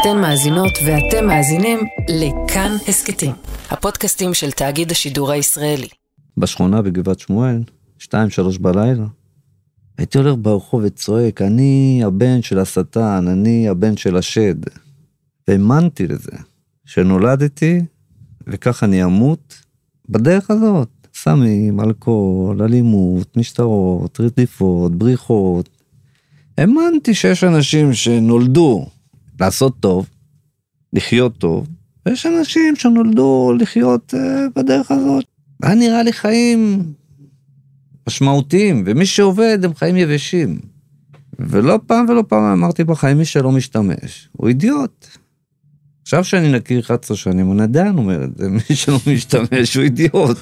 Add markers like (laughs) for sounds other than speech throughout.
אתן מאזינות ואתם מאזינים לכאן הסכתים, הפודקאסטים של תאגיד השידור הישראלי. בשכונה בגבעת שמואל, שתיים שלוש בלילה. הייתי הולך ברחוב וצועק, אני הבן של השטן, אני הבן של השד. והאמנתי לזה, שנולדתי וכך אני אמות בדרך הזאת. סמים, אלכוהול, אלימות, משטרות, רדיפות, בריחות. האמנתי שיש אנשים שנולדו לעשות טוב, לחיות טוב, ויש אנשים שנולדו לחיות uh, בדרך הזאת. היה נראה לי חיים משמעותיים, ומי שעובד הם חיים יבשים. ולא פעם ולא פעם אמרתי בחיים, מי שלא משתמש, הוא אידיוט. עכשיו שאני נקי 11 שנים, אני עדיין אומר את זה, (laughs) מי שלא משתמש הוא אידיוט.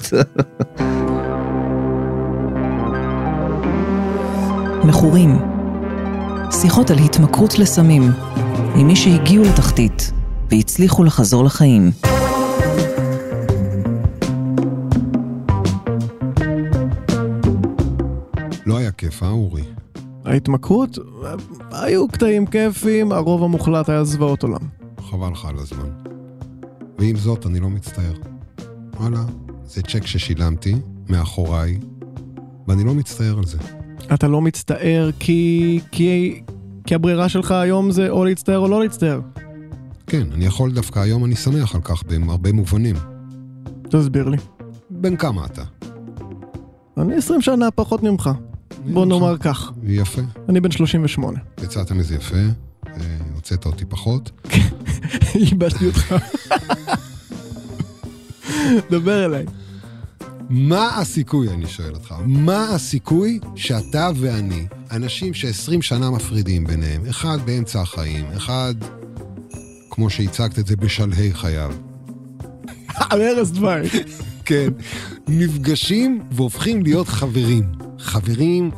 מכורים שיחות על התמכרות לסמים, עם מי שהגיעו לתחתית והצליחו לחזור לחיים. לא היה כיף, אה, אורי? ההתמכרות? היו קטעים כיפים, הרוב המוחלט היה זוועות עולם. חבל לך על הזמן. ועם זאת, אני לא מצטער. וואלה, זה צ'ק ששילמתי, מאחוריי, ואני לא מצטער על זה. אתה לא מצטער כי... כי... כי הברירה שלך היום זה או להצטער או לא להצטער. כן, אני יכול דווקא היום, אני שמח על כך בהרבה מובנים. תסביר לי. בן כמה אתה? אני 20 שנה פחות ממך. בוא נאמר כך. יפה. אני בן 38. יצאת מזה יפה, הוצאת אותי פחות. (laughs) ייבשתי אותך. דבר אליי. מה הסיכוי, אני שואל אותך, מה הסיכוי שאתה ואני, אנשים ש-20 שנה מפרידים ביניהם, אחד באמצע החיים, אחד, כמו שהצגת את זה, בשלהי חייו. (laughs) על ערש דווי. כן, נפגשים והופכים להיות חברים. חברים,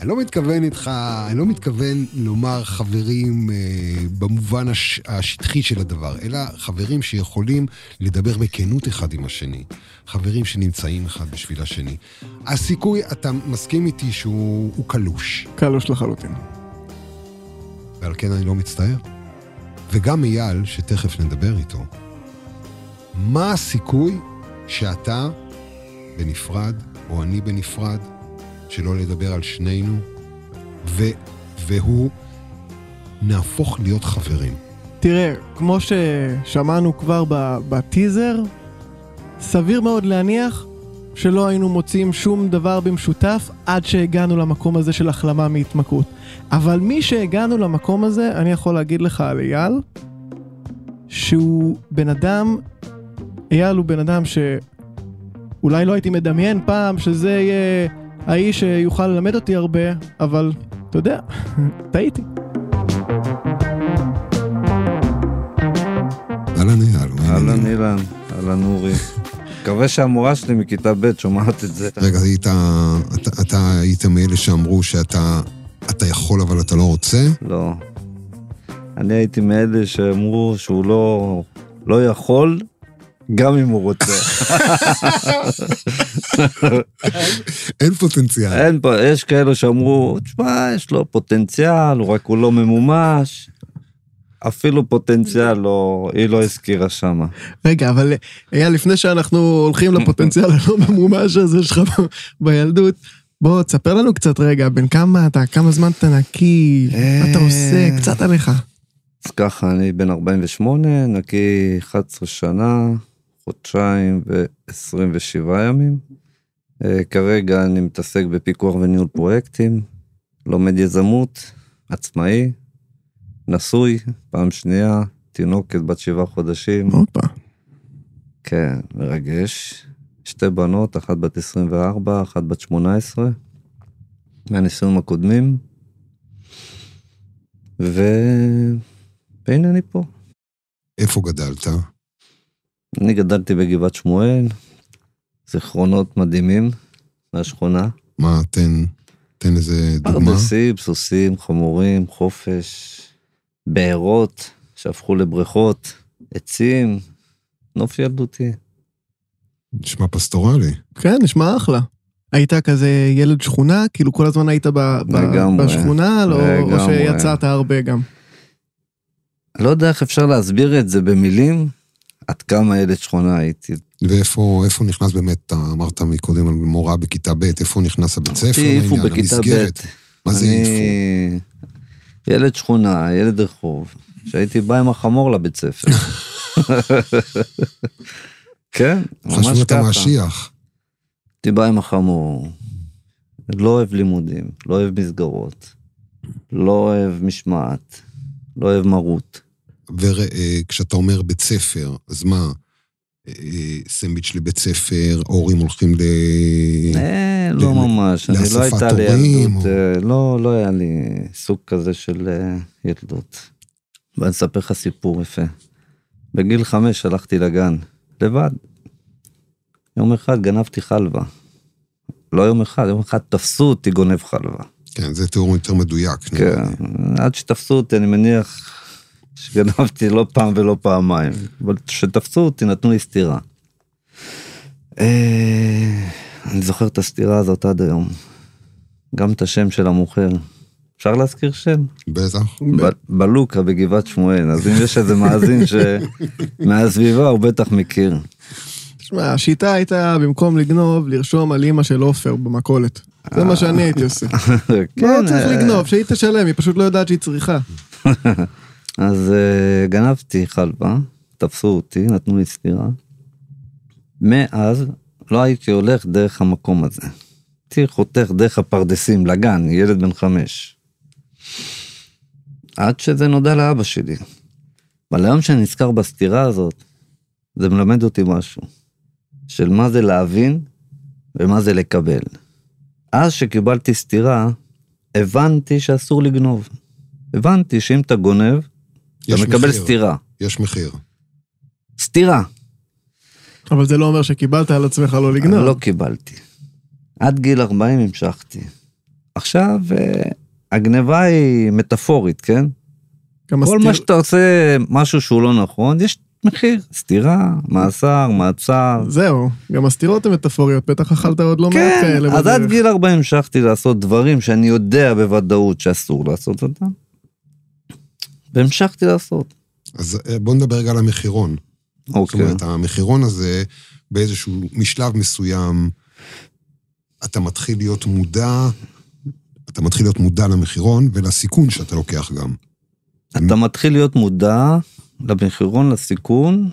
אני לא מתכוון איתך, אני לא מתכוון לומר חברים אה, במובן הש, השטחי של הדבר, אלא חברים שיכולים לדבר בכנות אחד עם השני. חברים שנמצאים אחד בשביל השני. הסיכוי, אתה מסכים איתי שהוא קלוש. קלוש לחלוטין. ועל כן אני לא מצטער. וגם אייל, שתכף נדבר איתו, מה הסיכוי שאתה בנפרד, או אני בנפרד, שלא לדבר על שנינו, ו, והוא נהפוך להיות חברים. תראה, כמו ששמענו כבר בטיזר, סביר מאוד להניח שלא היינו מוצאים שום דבר במשותף עד שהגענו למקום הזה של החלמה מהתמכרות. אבל מי שהגענו למקום הזה, אני יכול להגיד לך על אייל, שהוא בן אדם, אייל הוא בן אדם שאולי לא הייתי מדמיין פעם שזה יהיה האיש שיוכל ללמד אותי הרבה, אבל אתה יודע, (laughs) טעיתי. אהלן אייל. אהלן אילן, אהלן אורי. מקווה שהמורה שלי מכיתה ב' שומעת את זה. רגע, היית, אתה, אתה היית מאלה שאמרו שאתה אתה יכול אבל אתה לא רוצה? לא. אני הייתי מאלה שאמרו שהוא לא, לא יכול, גם אם הוא רוצה. אין פוטנציאל. אין פה, יש כאלו שאמרו, תשמע, יש לו פוטנציאל, רק הוא לא ממומש. אפילו פוטנציאל לא, היא לא הזכירה שמה. רגע, אבל אייל, לפני שאנחנו הולכים לפוטנציאל הלא ממומש הזה שלך בילדות, בוא, תספר לנו קצת רגע, בן כמה אתה, כמה זמן אתה נקי, מה אתה עושה, קצת עליך. אז ככה, אני בן 48, נקי 11 שנה, חודשיים ו-27 ימים. כרגע אני מתעסק בפיקוח וניהול פרויקטים, לומד יזמות, עצמאי, נשוי, פעם שנייה, תינוקת בת שבעה חודשים. הופה. כן, מרגש. שתי בנות, אחת בת 24, אחת בת 18, מהניסיון הקודמים. ו... והנה אני פה. איפה גדלת? אני גדלתי בגבעת שמואל, זיכרונות מדהימים מהשכונה. מה, תן, תן איזה דוגמה. פרדסים, סוסים, חמורים, חופש, בארות שהפכו לבריכות, עצים, נוף ילדותי. נשמע פסטורלי. כן, נשמע אחלה. היית כזה ילד שכונה? כאילו כל הזמן היית ב, ב, לגמרי, בשכונה? לא, או לגמרי. שיצאת הרבה גם? לא יודע איך אפשר להסביר את זה במילים, עד כמה ילד שכונה הייתי. ואיפה איפה נכנס באמת, אתה אמרת מקודם על מורה בכיתה ב', איפה נכנס הבית ספר בכיתה המסגרת? מה זה העיפו? ילד שכונה, ילד רחוב, שהייתי בא עם החמור לבית ספר. (laughs) כן, ממש חשבו אתה ככה. משיח. הייתי בא עם החמור, לא אוהב לימודים, לא אוהב מסגרות, לא אוהב משמעת, לא אוהב מרות. וכשאתה אומר בית ספר, אז מה? אה, סנדוויץ' לבית ספר, ההורים הולכים ל... אה, לא ממש, אני לא הייתה לי הורים, ילדות, אה, לא, לא היה לי סוג כזה של ילדות. ואני אספר לך סיפור יפה. בגיל חמש הלכתי לגן, לבד. יום אחד גנבתי חלבה. לא יום אחד, יום אחד תפסו אותי גונב חלבה. כן, זה תיאור יותר מדויק. כן. עד שתפסו אותי, אני מניח שגנבתי לא פעם ולא פעמיים. אבל כשתפסו אותי נתנו לי סטירה. אה, אני זוכר את הסטירה הזאת עד היום. גם את השם של המוכר. אפשר להזכיר שם? בטח. בלוקה בגבעת שמואל, אז אם יש איזה מאזין שמהסביבה (laughs) הוא בטח מכיר. תשמע, השיטה הייתה במקום לגנוב, לרשום על אימא של עופר במכולת. זה מה שאני הייתי עושה. (laughs) לא כן, צריך אה, לגנוב, שהיא תשלם, היא פשוט לא יודעת שהיא צריכה. (laughs) אז uh, גנבתי חלבה, תפסו אותי, נתנו לי סטירה. מאז לא הייתי הולך דרך המקום הזה. הייתי חותך דרך הפרדסים לגן, ילד בן חמש. עד שזה נודע לאבא שלי. אבל היום שאני נזכר בסתירה הזאת, זה מלמד אותי משהו. של מה זה להבין ומה זה לקבל. אז שקיבלתי סטירה, הבנתי שאסור לגנוב. הבנתי שאם אתה גונב, אתה יש מקבל מחיר. סטירה. יש מחיר. סטירה. אבל זה לא אומר שקיבלת על עצמך לא לגנוב. לא קיבלתי. עד גיל 40 המשכתי. עכשיו, אה, הגניבה היא מטאפורית, כן? כל הסתיר- מה שאתה עושה משהו שהוא לא נכון, יש מחיר. סטירה, מאסר, מעצר. זהו, גם הסתירות הן מטאפוריות, בטח אכלת עוד לא מעט כן, כאלה אז עד. גיל 40 המשכתי לעשות דברים שאני יודע בוודאות שאסור לעשות אותם. והמשכתי לעשות. אז אה, בוא נדבר רגע על המחירון. זאת אוקיי. אומרת, המחירון הזה, באיזשהו משלב מסוים, אתה מתחיל להיות מודע, אתה מתחיל להיות מודע למחירון ולסיכון שאתה לוקח גם. אתה מתחיל להיות מודע למחירון, לסיכון,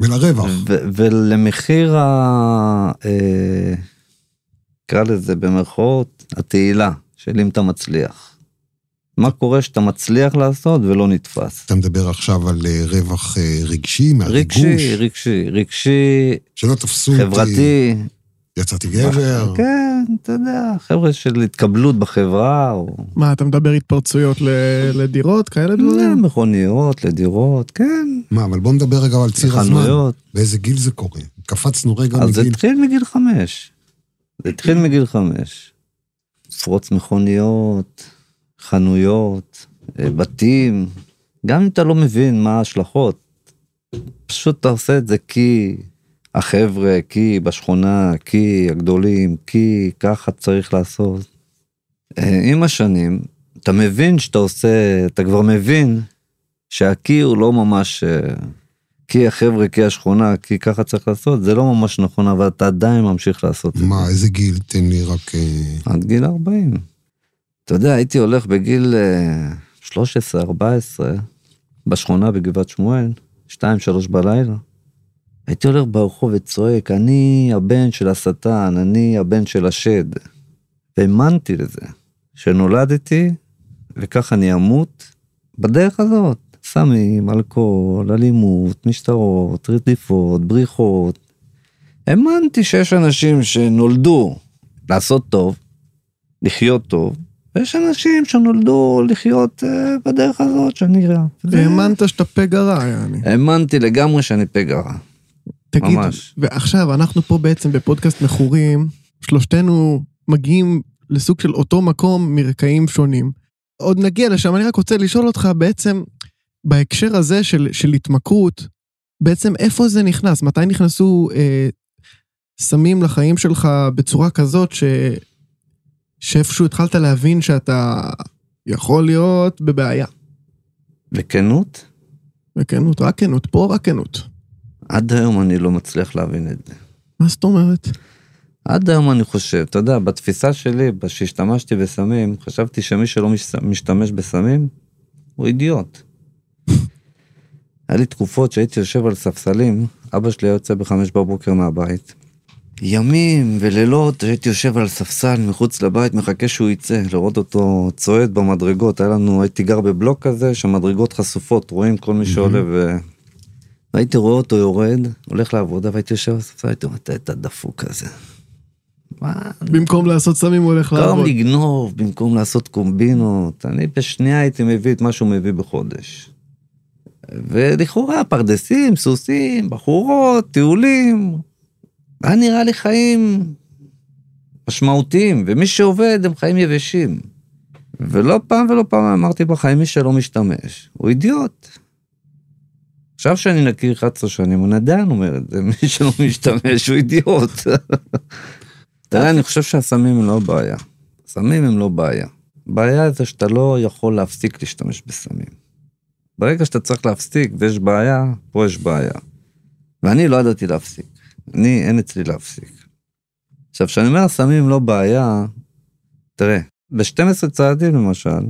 ולרווח. ו- ולמחיר ה... אה, נקרא לזה במרכאות, התהילה, של אם אתה מצליח. מה קורה שאתה מצליח לעשות ולא נתפס? אתה מדבר עכשיו על אה, רווח אה, רגשי, מהריגוש, רגשי, רגשי, רגשי, שלא תפסו אותי, חברתי. יצאתי גבר. כן, אתה יודע, חבר'ה של התקבלות בחברה, או מה, אתה מדבר התפרצויות ל- לדירות, כאלה דברים? מכוניות, לדירות, כן, מה, אבל בוא נדבר רגע על ציר הזמן. חנויות. באיזה גיל זה קורה? קפצנו רגע אז זה מגיל... התחיל מגיל חמש. זה התחיל מגיל חמש. לפרוץ מכוניות, חנויות, אה, בתים. גם אם אתה לא מבין מה ההשלכות, פשוט אתה עושה את זה כי החבר'ה, כי בשכונה, כי הגדולים, כי ככה צריך לעשות. אה, עם השנים, אתה מבין שאתה עושה, אתה כבר מבין שהקי הוא לא ממש... אה, כי החבר'ה, כי השכונה, כי ככה צריך לעשות, זה לא ממש נכון, אבל אתה עדיין ממשיך לעשות את זה. מה, איזה גיל? תן לי רק... עד גיל 40. אתה יודע, הייתי הולך בגיל אה, 13-14 בשכונה בגבעת שמואל, 2-3 בלילה. הייתי הולך ברחוב וצועק, אני הבן של השטן, אני הבן של השד. והאמנתי לזה, שנולדתי וככה אני אמות בדרך הזאת. סמים, אלכוהול, אלימות, משטרות, רדיפות, בריחות. האמנתי שיש אנשים שנולדו לעשות טוב, לחיות טוב, ויש אנשים שנולדו לחיות אה, בדרך הזאת שאני רע. האמנת שאתה פגע רע, יעני. האמנתי לגמרי שאני פגע רע. תגיד, ממש. ועכשיו אנחנו פה בעצם בפודקאסט מכורים, שלושתנו מגיעים לסוג של אותו מקום מרקעים שונים. עוד נגיע לשם, אני רק רוצה לשאול אותך בעצם, בהקשר הזה של, של התמכרות, בעצם איפה זה נכנס? מתי נכנסו אה, סמים לחיים שלך בצורה כזאת ש... שאיפשהו התחלת להבין שאתה יכול להיות בבעיה? וכנות, בכנות, רק כנות, פה רק כנות. עד היום אני לא מצליח להבין את זה. מה זאת אומרת? עד היום אני חושב, אתה יודע, בתפיסה שלי, כשהשתמשתי בסמים, חשבתי שמי שלא מש- משתמש בסמים, הוא אידיוט. (laughs) היה לי תקופות שהייתי יושב על ספסלים, אבא שלי היה יוצא בחמש בבוקר מהבית. ימים ולילות שהייתי יושב על ספסל מחוץ לבית, מחכה שהוא יצא, לראות אותו צועד במדרגות. היה לנו, הייתי גר בבלוק כזה, שהמדרגות חשופות, רואים כל מי שעולה ו... והייתי רואה אותו יורד, הולך לעבודה, והייתי יושב על הספסל, הייתי אומר, אתה דפוק כזה. מה, במקום לעשות סמים הוא הולך במקום לעבוד. לגנוב, במקום לעשות קומבינות, אני בשנייה הייתי מביא את מה שהוא מביא בחודש. ולכאורה פרדסים, סוסים, בחורות, טיולים, היה נראה לי חיים משמעותיים, ומי שעובד הם חיים יבשים. ולא פעם ולא פעם אמרתי בחיים, מי שלא משתמש, הוא אידיוט. עכשיו שאני נקי 11 שנים, אני עדיין אומר את זה, (laughs) מי שלא משתמש הוא אידיוט. (laughs) תראה, אני חושב שהסמים הם לא בעיה. סמים הם לא בעיה. בעיה זה שאתה לא יכול להפסיק להשתמש בסמים. ברגע שאתה צריך להפסיק ויש בעיה, פה יש בעיה. ואני לא ידעתי להפסיק. אני, אין אצלי להפסיק. עכשיו, כשאני אומר הסמים הם לא בעיה, תראה, ב-12 צעדים למשל,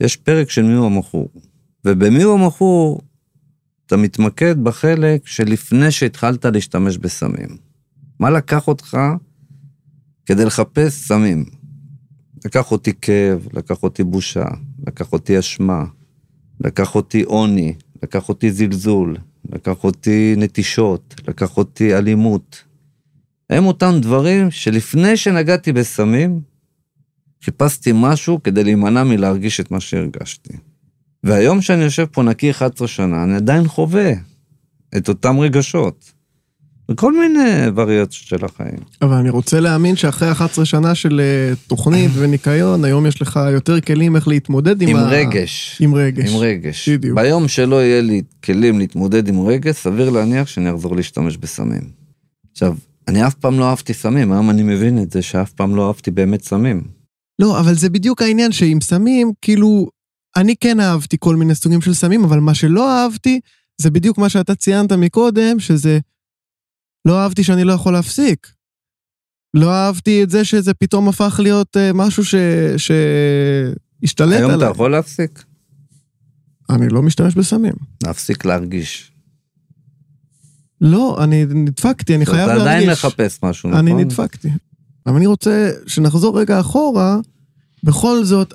יש פרק של מיהו המכור. ובמיהו המכור, אתה מתמקד בחלק שלפני שהתחלת להשתמש בסמים. מה לקח אותך כדי לחפש סמים? לקח אותי כאב, לקח אותי בושה, לקח אותי אשמה, לקח אותי עוני, לקח אותי זלזול, לקח אותי נטישות, לקח אותי אלימות. הם אותם דברים שלפני שנגעתי בסמים, חיפשתי משהו כדי להימנע מלהרגיש את מה שהרגשתי. והיום שאני יושב פה נקי 11 שנה, אני עדיין חווה את אותם רגשות. וכל מיני וריאציות של החיים. אבל אני רוצה להאמין שאחרי 11 שנה של אה, תוכנית (clears throat) וניקיון, היום יש לך יותר כלים איך להתמודד עם עם ה... רגש. עם רגש. עם רגש. בדיוק. ביום שלא יהיה לי כלים להתמודד עם רגש, סביר להניח שאני אחזור להשתמש בסמים. עכשיו, אני אף פעם לא אהבתי סמים, היום אני מבין את זה שאף פעם לא אהבתי באמת סמים. לא, אבל זה בדיוק העניין שעם סמים, כאילו, אני כן אהבתי כל מיני סוגים של סמים, אבל מה שלא אהבתי, זה בדיוק מה שאתה ציינת מקודם, שזה... לא אהבתי שאני לא יכול להפסיק. לא אהבתי את זה שזה פתאום הפך להיות אה, משהו ש... שהשתלט היום עליי. אתה יכול להפסיק? אני לא משתמש בסמים. להפסיק להרגיש. לא, אני נדפקתי, אני חייב אתה להרגיש. עדיין מחפש משהו, נכון? אני נדפקתי. אבל אני רוצה שנחזור רגע אחורה, בכל זאת,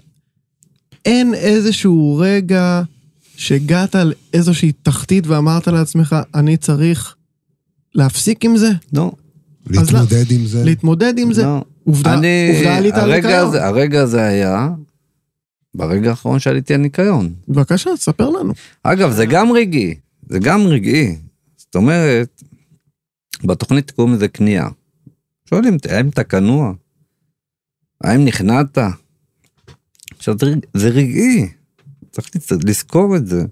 אין איזשהו רגע שהגעת לאיזושהי תחתית ואמרת לעצמך, אני צריך להפסיק עם זה, לא, להתמודד עם זה. להתמודד עם זה. לא. עובדה, אני, עובדה עלית על ניקיון. הרגע הזה היה ברגע האחרון שעליתי על ניקיון. בבקשה, ספר לנו. אגב, זה גם רגעי, זה גם רגעי. זאת אומרת, בתוכנית קוראים לזה כניעה. שואלים, האם אתה כנוע? האם נכנעת? עכשיו, זה רג- זה רגעי, צריך לזכור את זה.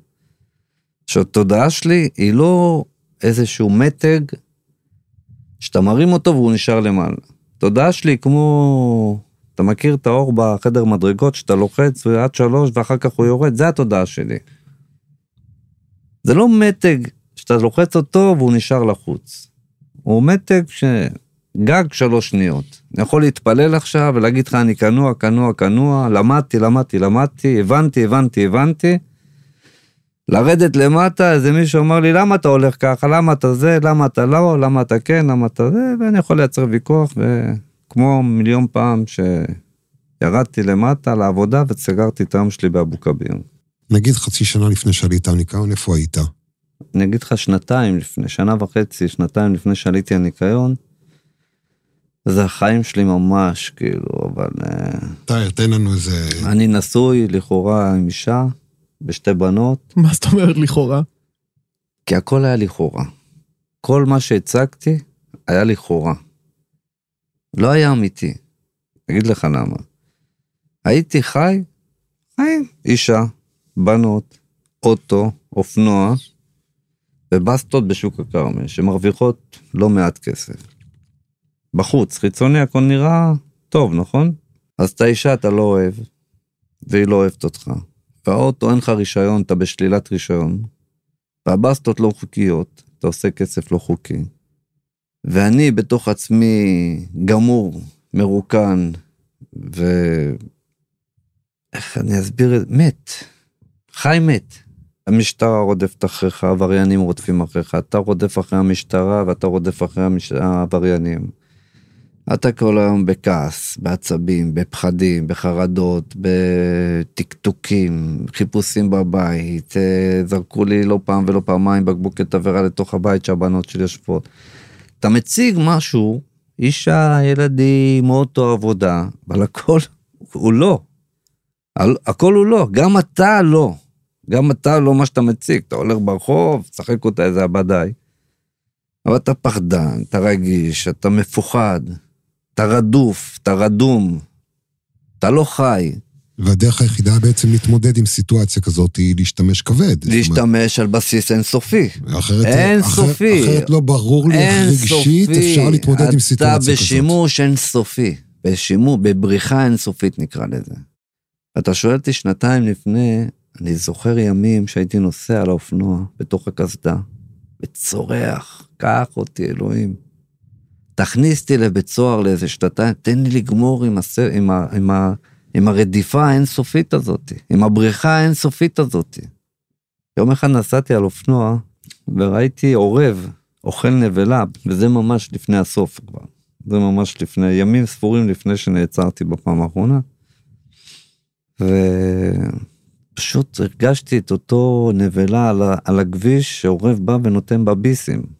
שהתודעה שלי היא לא איזשהו מתג שאתה מרים אותו והוא נשאר למעלה. התודעה שלי כמו, אתה מכיר את האור בחדר מדרגות שאתה לוחץ עד שלוש ואחר כך הוא יורד, זה התודעה שלי. זה לא מתג שאתה לוחץ אותו והוא נשאר לחוץ. הוא מתג שגג שלוש שניות. אני יכול להתפלל עכשיו ולהגיד לך אני כנוע, כנוע, כנוע, למדתי, למדתי, למדתי, הבנתי, הבנתי, הבנתי. לרדת למטה, איזה מישהו אמר לי, למה אתה הולך ככה? למה אתה זה? למה אתה לא? למה אתה כן? למה אתה זה? ואני יכול לייצר ויכוח, וכמו מיליון פעם שירדתי למטה לעבודה וסגרתי את היום שלי באבו כביר. נגיד חצי שנה לפני שעלית על ניקיון, איפה היית? אני אגיד לך שנתיים לפני, שנה וחצי, שנתיים לפני שעליתי על ניקיון, זה החיים שלי ממש, כאילו, אבל אה, תאר, תן לנו איזה... אני נשוי לכאורה עם אישה, בשתי בנות, מה זאת אומרת לכאורה? כי הכל היה לכאורה. כל מה שהצגתי היה לכאורה. לא היה אמיתי. אגיד לך למה. הייתי חי, חיים, אישה, בנות, אוטו, אופנוע, ובסטות בשוק הכרמל, שמרוויחות לא מעט כסף. בחוץ, חיצוני, הכל נראה טוב, נכון? אז את האישה אתה לא אוהב, והיא לא אוהבת אותך. והאוטו אין לך רישיון, אתה בשלילת רישיון, והבסטות לא חוקיות, אתה עושה כסף לא חוקי. ואני בתוך עצמי גמור, מרוקן, ו... איך אני אסביר את זה? מת. חי מת. המשטרה רודפת אחריך, עבריינים רודפים אחריך, אתה רודף אחרי המשטרה ואתה רודף אחרי המש... העבריינים. אתה כל היום בכעס, בעצבים, בפחדים, בחרדות, בטקטוקים, חיפושים בבית, אה, זרקו לי לא פעם ולא פעמיים בקבוקי תבערה לתוך הבית שהבנות שלי יושבות. אתה מציג משהו, אישה, ילדים, אוטו, עבודה, אבל הכל הוא לא. הכל הוא לא, גם אתה לא. גם אתה לא מה שאתה מציג, אתה הולך ברחוב, צחק אותה איזה עבדיי. אבל אתה פחדן, אתה רגיש, אתה מפוחד, אתה רדוף, אתה רדום, אתה לא חי. והדרך היחידה בעצם להתמודד עם סיטואציה כזאת היא להשתמש כבד. להשתמש על בסיס אינסופי. אחרת, אינסופי. אחרת, אחרת לא ברור לי איך רגשית אפשר להתמודד עם סיטואציה כזאת. אתה בשימוש אינסופי. בשימוש, בבריחה אינסופית נקרא לזה. אתה שואל אותי שנתיים לפני, אני זוכר ימים שהייתי נוסע על האופנוע בתוך הקסדה, וצורח, קח אותי אלוהים. תכניס אותי לבית סוהר לאיזה שנתיים, תן לי לגמור עם, הס... עם, ה... עם, ה... עם הרדיפה האינסופית הזאת, עם הבריחה האינסופית הזאת. יום אחד נסעתי על אופנוע וראיתי עורב אוכל נבלה, וזה ממש לפני הסוף כבר. זה ממש לפני, ימים ספורים לפני שנעצרתי בפעם האחרונה. ופשוט הרגשתי את אותו נבלה על, על הכביש שעורב בא ונותן בה ביסים.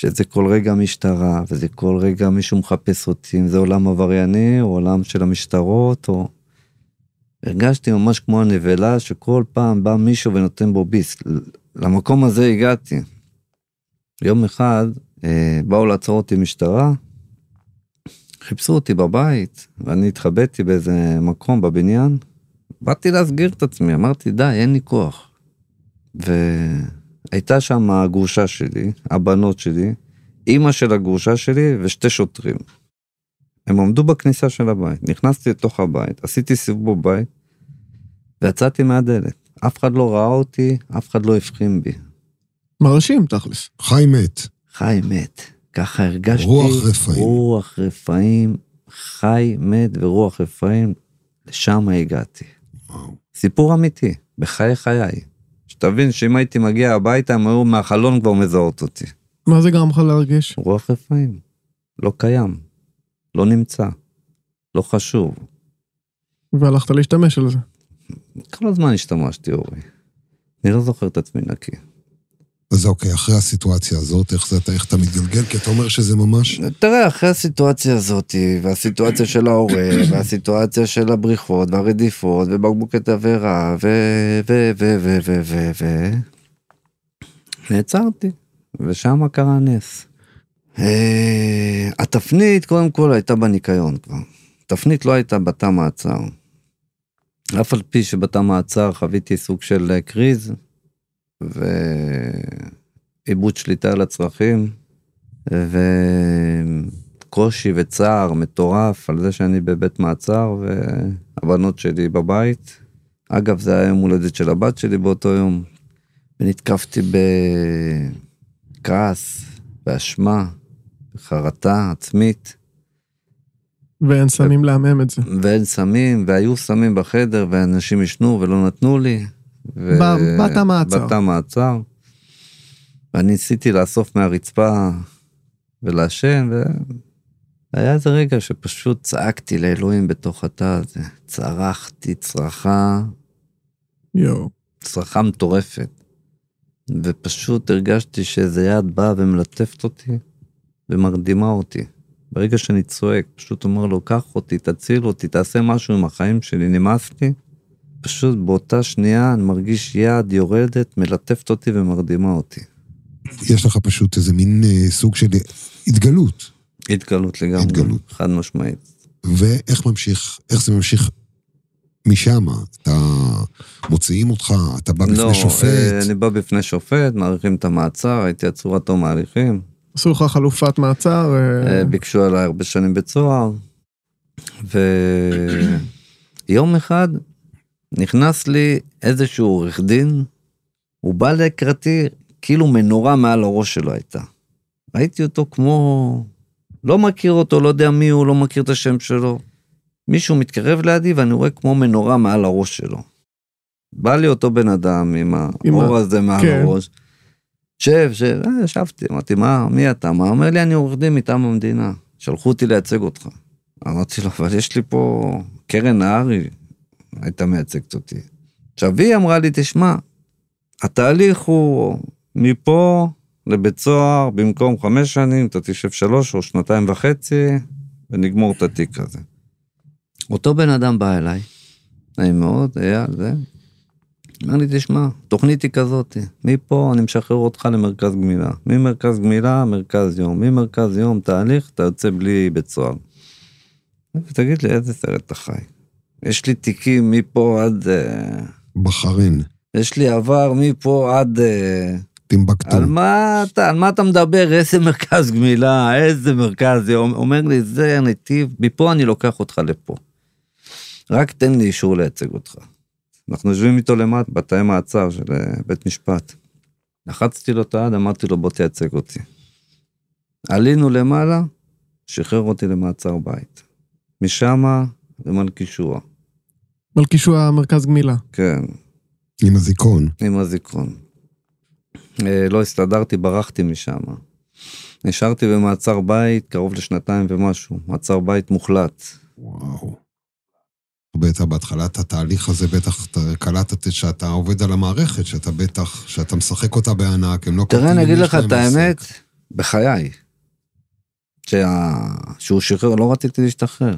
שזה כל רגע משטרה, וזה כל רגע מישהו מחפש אותי, אם זה עולם עברייני, או עולם של המשטרות, או... הרגשתי ממש כמו הנבלה, שכל פעם בא מישהו ונותן בו ביס. למקום הזה הגעתי. יום אחד אה, באו לעצור אותי משטרה, חיפשו אותי בבית, ואני התחבאתי באיזה מקום בבניין. באתי להסגיר את עצמי, אמרתי, די, אין לי כוח. והייתה שם הגרושה שלי, הבנות שלי, אימא של הגרושה שלי ושתי שוטרים. הם עמדו בכניסה של הבית, נכנסתי לתוך הבית, עשיתי סיבוב בבית, ויצאתי מהדלת. אף אחד לא ראה אותי, אף אחד לא הבחין בי. מרשים, תכלס. חי מת. חי מת. ככה הרגשתי... רוח רפאים. רוח רפאים, חי, מת ורוח רפאים, לשם הגעתי. וואו. סיפור אמיתי, בחיי חיי. שתבין שאם הייתי מגיע הביתה, הם היו מהחלון כבר מזהות אותי. מה זה גרם לך להרגיש? רוח רפאים. לא קיים. לא נמצא. לא חשוב. והלכת להשתמש על זה. כל הזמן השתמשתי, אורי. אני לא זוכר את עצמי נקי. אז אוקיי, אחרי הסיטואציה הזאת, איך, זה, איך אתה מתגלגל? כי אתה אומר שזה ממש... תראה, אחרי הסיטואציה הזאת, והסיטואציה של ההורה, (coughs) והסיטואציה של הבריחות, והרדיפות, ובקבוקי תבערה, ו... ו... ו... ו... ו... ו... ו... נעצרתי, ושם קרה נס. אה, התפנית, קודם כל, הייתה בניקיון כבר. התפנית לא הייתה בתא מעצר. אף על פי שבתא מעצר חוויתי סוג של אה, קריז, ועיבוד שליטה על הצרכים, וקושי וצער מטורף על זה שאני בבית מעצר, והבנות שלי בבית. אגב, זה היה יום הולדת של הבת שלי באותו יום, ונתקפתי בכעס, באשמה, בחרטה עצמית. ואין סמים לעמם את זה. ואין סמים, והיו סמים בחדר, ואנשים עישנו ולא נתנו לי. ו... ב- בתא מעצר. בתא מעצר. ואני ניסיתי לאסוף מהרצפה ולעשן, והיה איזה רגע שפשוט צעקתי לאלוהים בתוך התא הזה. צרחתי צרחה, יואו. צרחה מטורפת. ופשוט הרגשתי שאיזה יד באה ומלטפת אותי ומרדימה אותי. ברגע שאני צועק, פשוט אומר לו, קח אותי, תציל אותי, תעשה משהו עם החיים שלי, נמאס לי. פשוט באותה שנייה אני מרגיש יד יורדת, מלטפת אותי ומרדימה אותי. יש לך פשוט איזה מין אה, סוג של התגלות. התגלות לגמרי, התגלות. חד משמעית. ואיך ממשיך, איך זה ממשיך משם? אתה, מוציאים אותך, אתה בא בפני לא, שופט. אה, אני בא בפני שופט, מאריכים את המעצר, הייתי עצור עד תום ההליכים. עשו לך חלופת מעצר. אה, אה, ביקשו עליי הרבה שנים בית סוהר. ויום אחד נכנס לי איזשהו עורך דין, הוא בא לקראתי, כאילו מנורה מעל הראש שלו הייתה. ראיתי אותו כמו... לא מכיר אותו, לא יודע מי הוא, לא מכיר את השם שלו. מישהו מתקרב לידי ואני רואה כמו מנורה מעל הראש שלו. בא לי אותו בן אדם עם האור הזה מעל כן. הראש. שב, שב, אה, ישבתי, אמרתי, מה, מי אתה? מה? אומר לי, אני עורך דין מטעם המדינה, שלחו אותי לייצג אותך. אמרתי לו, אבל יש לי פה, קרן נהרי הייתה מייצגת אותי. עכשיו, היא אמרה לי, תשמע, התהליך הוא מפה לבית סוהר, במקום חמש שנים, אתה תשב שלוש או שנתיים וחצי, ונגמור את התיק הזה. אותו בן אדם בא אליי, נעים מאוד, אייל, זה. אומר לי, תשמע, תוכנית היא כזאת, מפה אני משחרר אותך למרכז גמילה. ממרכז גמילה, מרכז יום. ממרכז יום, תהליך, אתה יוצא בלי בית סוהר. תגיד לי, איזה סרט אתה חי? יש לי תיקים מפה עד... אה, בחריין, יש לי עבר מפה עד... אה, טימבקטו. על מה אתה, על מה אתה מדבר? איזה (laughs) מרכז גמילה, איזה מרכז? אומר לי, זה הנתיב, מפה אני לוקח אותך לפה. רק תן לי אישור לייצג אותך. אנחנו יושבים איתו למטה, בתאי מעצר של אה, בית משפט. לחצתי לו את היד, אמרתי לו, בוא תייצג אותי. עלינו למעלה, שחרר אותי למעצר בית. משמה למלכישוע, מלכישוע מרכז גמילה. כן. עם הזיכרון. עם הזיכרון. אה, לא הסתדרתי, ברחתי משם. נשארתי במעצר בית קרוב לשנתיים ומשהו, מעצר בית מוחלט. וואו. בטח בהתחלת התהליך הזה, בטח אתה קלטת שאתה עובד על המערכת, שאתה בטח, שאתה משחק אותה בענק, הם לא תראה, אני אגיד לך את. האמת, בחיי, שה... שהוא שחרר, לא רציתי להשתחרר.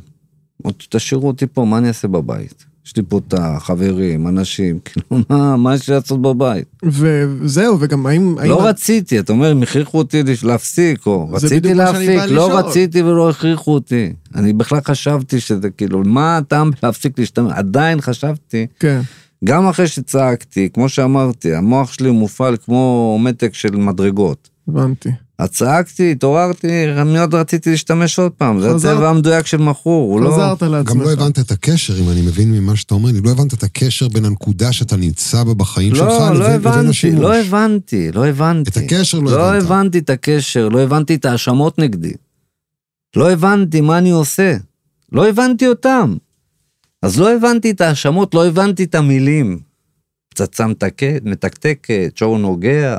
תשאירו אותי פה, מה אני אעשה בבית? יש לי פה את החברים, אנשים, כאילו, מה, מה יש לי לעשות בבית? וזהו, וגם האם... האם- לא רציתי, אתה אומר, הם הכריחו אותי להפסיק, או רציתי להפסיק, לא לשאול. רציתי ולא הכריחו אותי. אני בכלל חשבתי שזה כאילו, מה הטעם להפסיק להשתמש? עדיין חשבתי, כן. גם אחרי שצעקתי, כמו שאמרתי, המוח שלי מופעל כמו מתק של מדרגות. הבנתי. אז צעקתי, התעוררתי, מאוד רציתי להשתמש עוד פעם, זה הצבע המדויק של מכור, הוא לא... חזרת לעצמך. גם לא הבנת את הקשר, אם אני מבין ממה שאתה אומר לי, לא הבנת את הקשר בין הנקודה שאתה נמצא בה בחיים שלך לא, לבין לא לבין הבנתי, השימוש. לא הבנתי, לא הבנתי. את הקשר לא לא הבנת. הבנתי את הקשר, לא הבנתי את ההאשמות נגדי. לא הבנתי מה אני עושה. לא הבנתי אותם. אז לא הבנתי את ההאשמות, לא הבנתי את המילים. פצצה מתקת- מתקתקת, שור נוגע,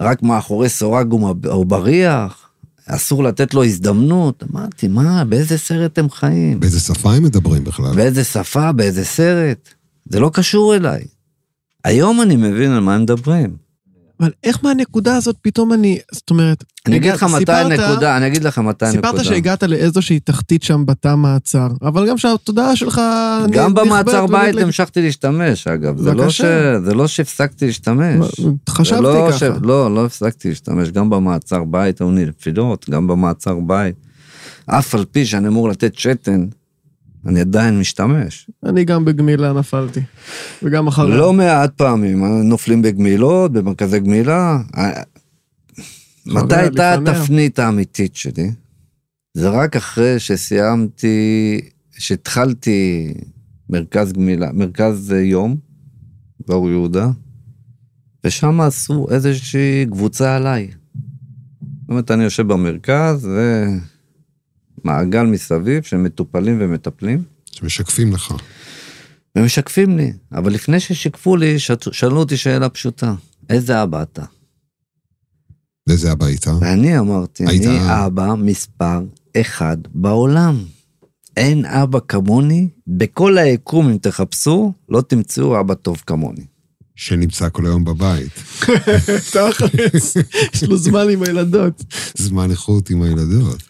רק מאחורי סורג ומב- או בריח, אסור לתת לו הזדמנות. אמרתי, מה, באיזה סרט הם חיים? באיזה שפה הם מדברים בכלל? באיזה שפה, באיזה סרט. זה לא קשור אליי. היום אני מבין על מה הם מדברים. אבל איך מהנקודה הזאת פתאום אני... זאת אומרת... אני אגיד לך מתי הנקודה, אני אגיד לך מתי הנקודה. סיפרת שהגעת לאיזושהי תחתית שם בתא מעצר, אבל גם שהתודעה שלך... גם במעצר בית. המשכתי להשתמש, אגב. זה לא, ש... בבקשה. זה לא שהפסקתי להשתמש. חשבתי לא ככה. לא, לא הפסקתי להשתמש. גם במעצר בית היו נפילות, גם במעצר בית. אף על פי שאני אמור לתת שתן, אני עדיין משתמש. אני גם בגמילה נפלתי. וגם אחרי. לא מעט פעמים, נופלים בגמילות, במרכזי גמילה. מתי הייתה. התפנית האמיתית שלי? זה רק אחרי שסיימתי, שהתחלתי מרכז גמילה, מרכז אה, יום, באור יהודה, ושם עשו איזושהי קבוצה עליי. זאת אומרת, אני יושב במרכז, ומעגל מסביב של מטופלים ומטפלים. שמשקפים לך. ומשקפים לי, אבל לפני ששיקפו לי, שאלו אותי שאלה פשוטה, איזה אבא אתה? ואיזה אבא היית? ואני אמרתי, היית- אני אבא מספר אחד בעולם. אין אבא כמוני, בכל היקום, אם תחפשו, לא תמצאו אבא טוב כמוני. שנמצא כל היום בבית. (laughs) תכלס, יש לו זמן עם הילדות. זמן איכות עם הילדות.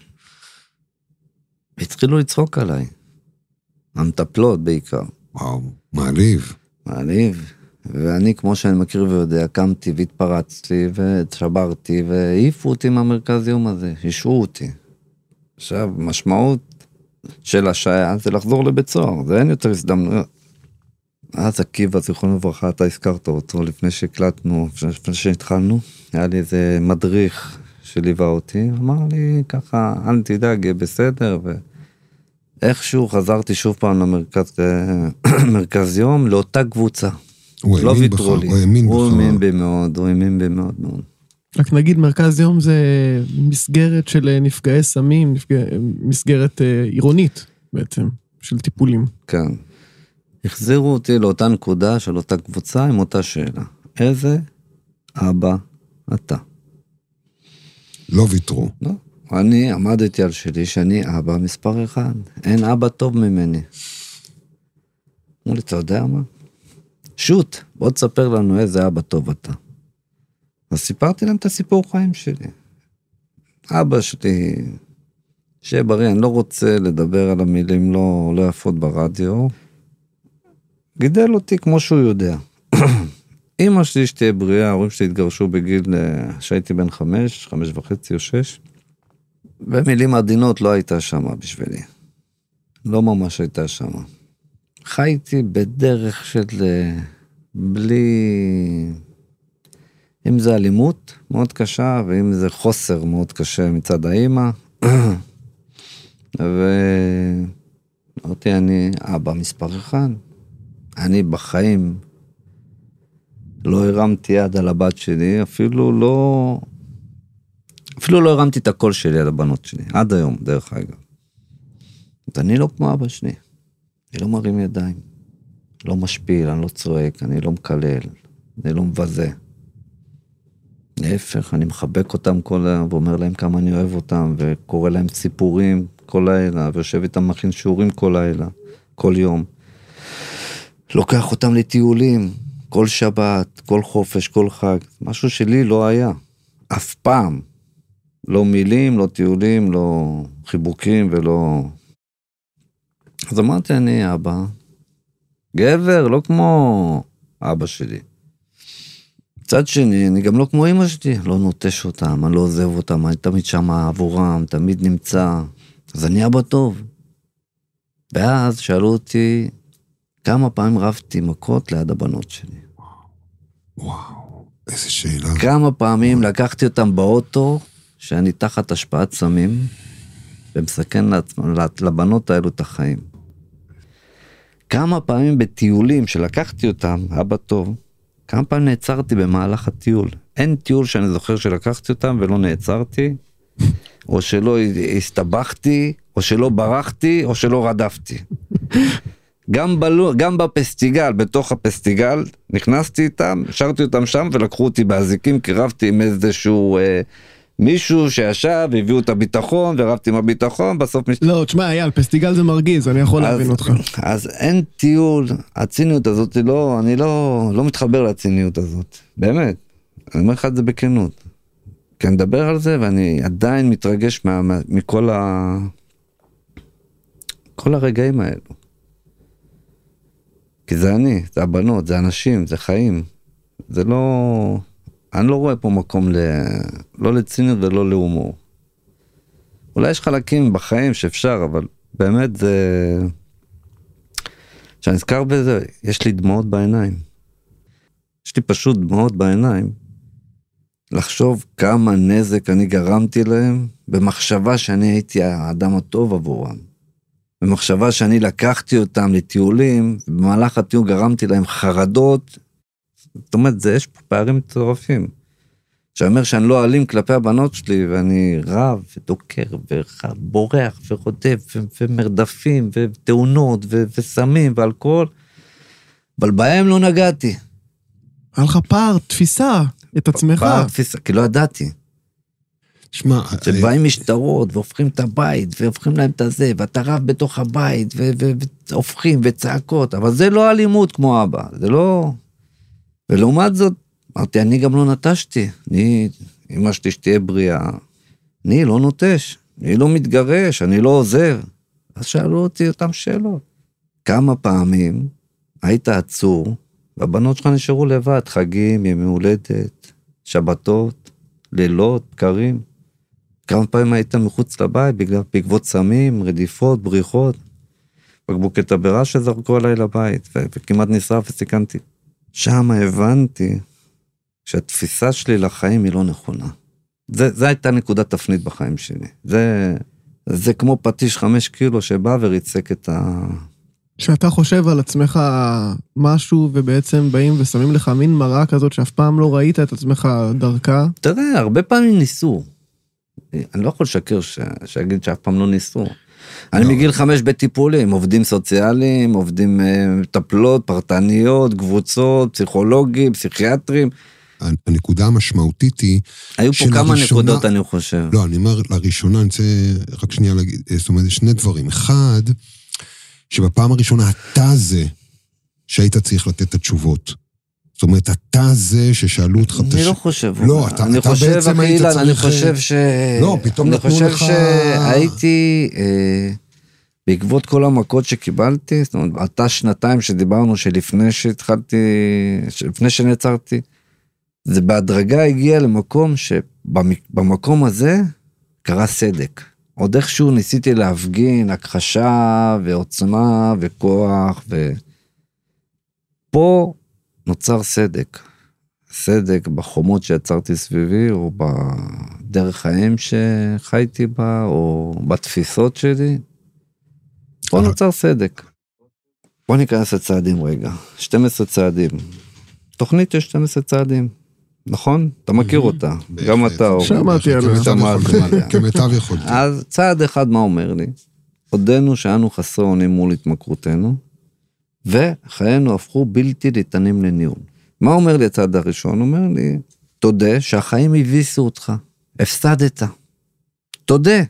והתחילו לצחוק עליי. המטפלות בעיקר. וואו, מעליב. מעליב. ואני, כמו שאני מכיר ויודע, קמתי והתפרצתי ושברתי והעיפו אותי מהמרכז יום הזה, השעו אותי. עכשיו, משמעות של השעיה זה לחזור לבית סוהר, זה אין יותר הזדמנויות. אז עקיבא, זיכרונו לברכה, אתה הזכרת אותו לפני שהקלטנו, לפני שהתחלנו, היה לי איזה מדריך שליווה אותי, אמר לי ככה, אל תדאג, יהיה בסדר, ו... איכשהו חזרתי שוב פעם למרכז (clears throat) מרכז יום, לאותה קבוצה. הוא לא האמין בך, ויתרו לי. הוא האמין הוא האמין בך. בי מאוד, הוא האמין בי מאוד מאוד. רק נגיד מרכז יום זה מסגרת של אה, נפגעי סמים, נפגע... מסגרת אה, עירונית בעצם, של טיפולים. כן. החזירו אותי לאותה נקודה של אותה קבוצה עם אותה שאלה. איזה אבא אתה? לא ויתרו. לא. אני עמדתי על שלי שאני אבא מספר אחד. אין אבא טוב ממני. אמרו לי, אתה יודע מה? שוט, בוא תספר לנו איזה אבא טוב אתה. אז סיפרתי להם את הסיפור חיים שלי. אבא שלי, שיהיה בריא, אני לא רוצה לדבר על המילים לא, לא יפות ברדיו. גידל אותי כמו שהוא יודע. (clears throat) אמא שלי שתהיה בריאה, ההורים שלי התגרשו בגיל אה, שהייתי בן חמש, חמש וחצי או שש. במילים עדינות לא הייתה שמה בשבילי. לא ממש הייתה שמה. חייתי בדרך של אה, בלי... אם זה אלימות מאוד קשה, ואם זה חוסר מאוד קשה מצד האימא. (coughs) ואמרתי, אני אבא מספר אחד. אני בחיים לא הרמתי יד על הבת שלי, אפילו לא... אפילו לא הרמתי את הקול שלי על הבנות שלי, עד היום, דרך אגב. אני לא כמו אבא שלי. אני לא מרים ידיים. לא משפיל, אני לא צועק, אני לא מקלל, אני לא מבזה. להפך, אני מחבק אותם כל היום ואומר להם כמה אני אוהב אותם, וקורא להם סיפורים כל לילה, ויושב איתם מכין שיעורים כל לילה, כל יום. לוקח אותם לטיולים, כל שבת, כל חופש, כל חג, משהו שלי לא היה, אף פעם. לא מילים, לא טיולים, לא חיבוקים ולא... אז אמרתי, אני אבא, גבר, לא כמו אבא שלי. מצד שני, אני גם לא כמו אמא שלי, לא נוטש אותם, אני לא עוזב אותם, אני תמיד שם עבורם, תמיד נמצא. אז אני אבא טוב. ואז שאלו אותי, כמה פעמים רבתי מכות ליד הבנות שלי. וואו, איזה שאלה. כמה פעמים לקחתי אותם באוטו, שאני תחת השפעת סמים, ומסכן לבנות האלו את החיים. כמה פעמים בטיולים שלקחתי אותם, אבא טוב, כמה פעמים נעצרתי במהלך הטיול. אין טיול שאני זוכר שלקחתי אותם ולא נעצרתי, או שלא הסתבכתי, או שלא ברחתי, או שלא רדפתי. גם, בלו, גם בפסטיגל, בתוך הפסטיגל, נכנסתי איתם, השארתי אותם שם ולקחו אותי באזיקים, כי רבתי עם איזשהו אה, מישהו שישב, הביאו את הביטחון, ורבתי עם הביטחון, בסוף... מש... לא, תשמע, אייל, פסטיגל זה מרגיז, אני יכול להבין אותך. אז אין טיול, הציניות הזאת, לא, אני לא, לא מתחבר לציניות הזאת, באמת. אני אומר לך את זה בכנות. כי אני מדבר על זה, ואני עדיין מתרגש מה, מה, מכל ה... כל הרגעים האלו. כי זה אני, זה הבנות, זה אנשים, זה חיים. זה לא... אני לא רואה פה מקום ל... לא לציניות ולא להומור. אולי יש חלקים בחיים שאפשר, אבל באמת זה... כשאני נזכר בזה, יש לי דמעות בעיניים. יש לי פשוט דמעות בעיניים. לחשוב כמה נזק אני גרמתי להם, במחשבה שאני הייתי האדם הטוב עבורם. במחשבה שאני לקחתי אותם לטיולים, ובמהלך הטיול גרמתי להם חרדות. זאת אומרת, זה, יש פה פערים מטורפים. שאני אומר שאני לא אלים כלפי הבנות שלי, ואני רב ודוקר ובורח ורודף ומרדפים ותאונות וסמים ואלכוהול, אבל בהם לא נגעתי. היה לך פער, תפיסה, את עצמך. פער תפיסה, כי לא ידעתי. שמע, שבאים משטרות והופכים את הבית והופכים להם את הזה, ואתה רב בתוך הבית והופכים וצעקות, אבל זה לא אלימות כמו אבא, זה לא... ולעומת זאת, אמרתי, אני גם לא נטשתי, אני, אמא שלי שתהיה בריאה, אני לא נוטש, אני לא מתגרש, אני לא עוזר. אז שאלו אותי אותם שאלות. כמה פעמים היית עצור, והבנות שלך נשארו לבד, חגים, ימי הולדת, שבתות, לילות, בקרים. כמה פעמים היית מחוץ לבית בגלל בעקבות סמים, רדיפות, בריחות, בקבוקי תבערה שזרקו עליי לבית, ו- וכמעט נשרף וסיכנתי. שם הבנתי שהתפיסה שלי לחיים היא לא נכונה. זה, זה הייתה נקודת תפנית בחיים שלי. זה, זה כמו פטיש חמש קילו שבא וריצק את ה... כשאתה חושב על עצמך משהו ובעצם באים ושמים לך מין מראה כזאת שאף פעם לא ראית את עצמך דרכה, תראה, הרבה פעמים ניסו. אני לא יכול לשקר ש... שיגיד שאף פעם לא ניסו. אני לא. מגיל חמש בטיפולים, עובדים סוציאליים, עובדים אה, מטפלות, פרטניות, קבוצות, פסיכולוגים, פסיכיאטרים. הנקודה המשמעותית היא, היו פה כמה נקודות, אני חושב. לא, אני אומר, לראשונה, אני רוצה רק שנייה להגיד, אה, זאת אומרת, שני דברים. אחד, שבפעם הראשונה אתה זה שהיית צריך לתת את התשובות. זאת אומרת, אתה זה ששאלו אותך אני. לא חושב. לא, אתה- אני אתה חושב, בעצם היית אני צריך, אה, חושב ש... לא, פתאום נתנו אני לך- חושב שהייתי, אה, בעקבות כל המכות שקיבלתי, זאת אומרת, אותה שנתיים שדיברנו שלפני שהתחלתי, לפני שנעצרתי, זה בהדרגה הגיע למקום שבמקום הזה קרה סדק. עוד איכשהו ניסיתי להפגין הכחשה ועוצמה וכוח ו... פה נוצר סדק. סדק בחומות שיצרתי סביבי, או בדרך האם שחייתי בה, או בתפיסות שלי. פה אבל- נוצר סדק. בוא ניכנס לצעדים רגע. 12 צעדים. תוכנית של 12 צעדים, נכון? אתה מכיר אותה. גם. אתה, אורי. שמעתי עליה. כמיטב יכולתי. אז צעד אחד מה אומר לי? עודנו שאנו חסרי אונים מול התמכרותנו, וחיינו הפכו בלתי ניתנים לניהול. מה אומר לי הצעד הראשון? אומר לי, תודה שהחיים הביסו אותך, הפסדת. תודה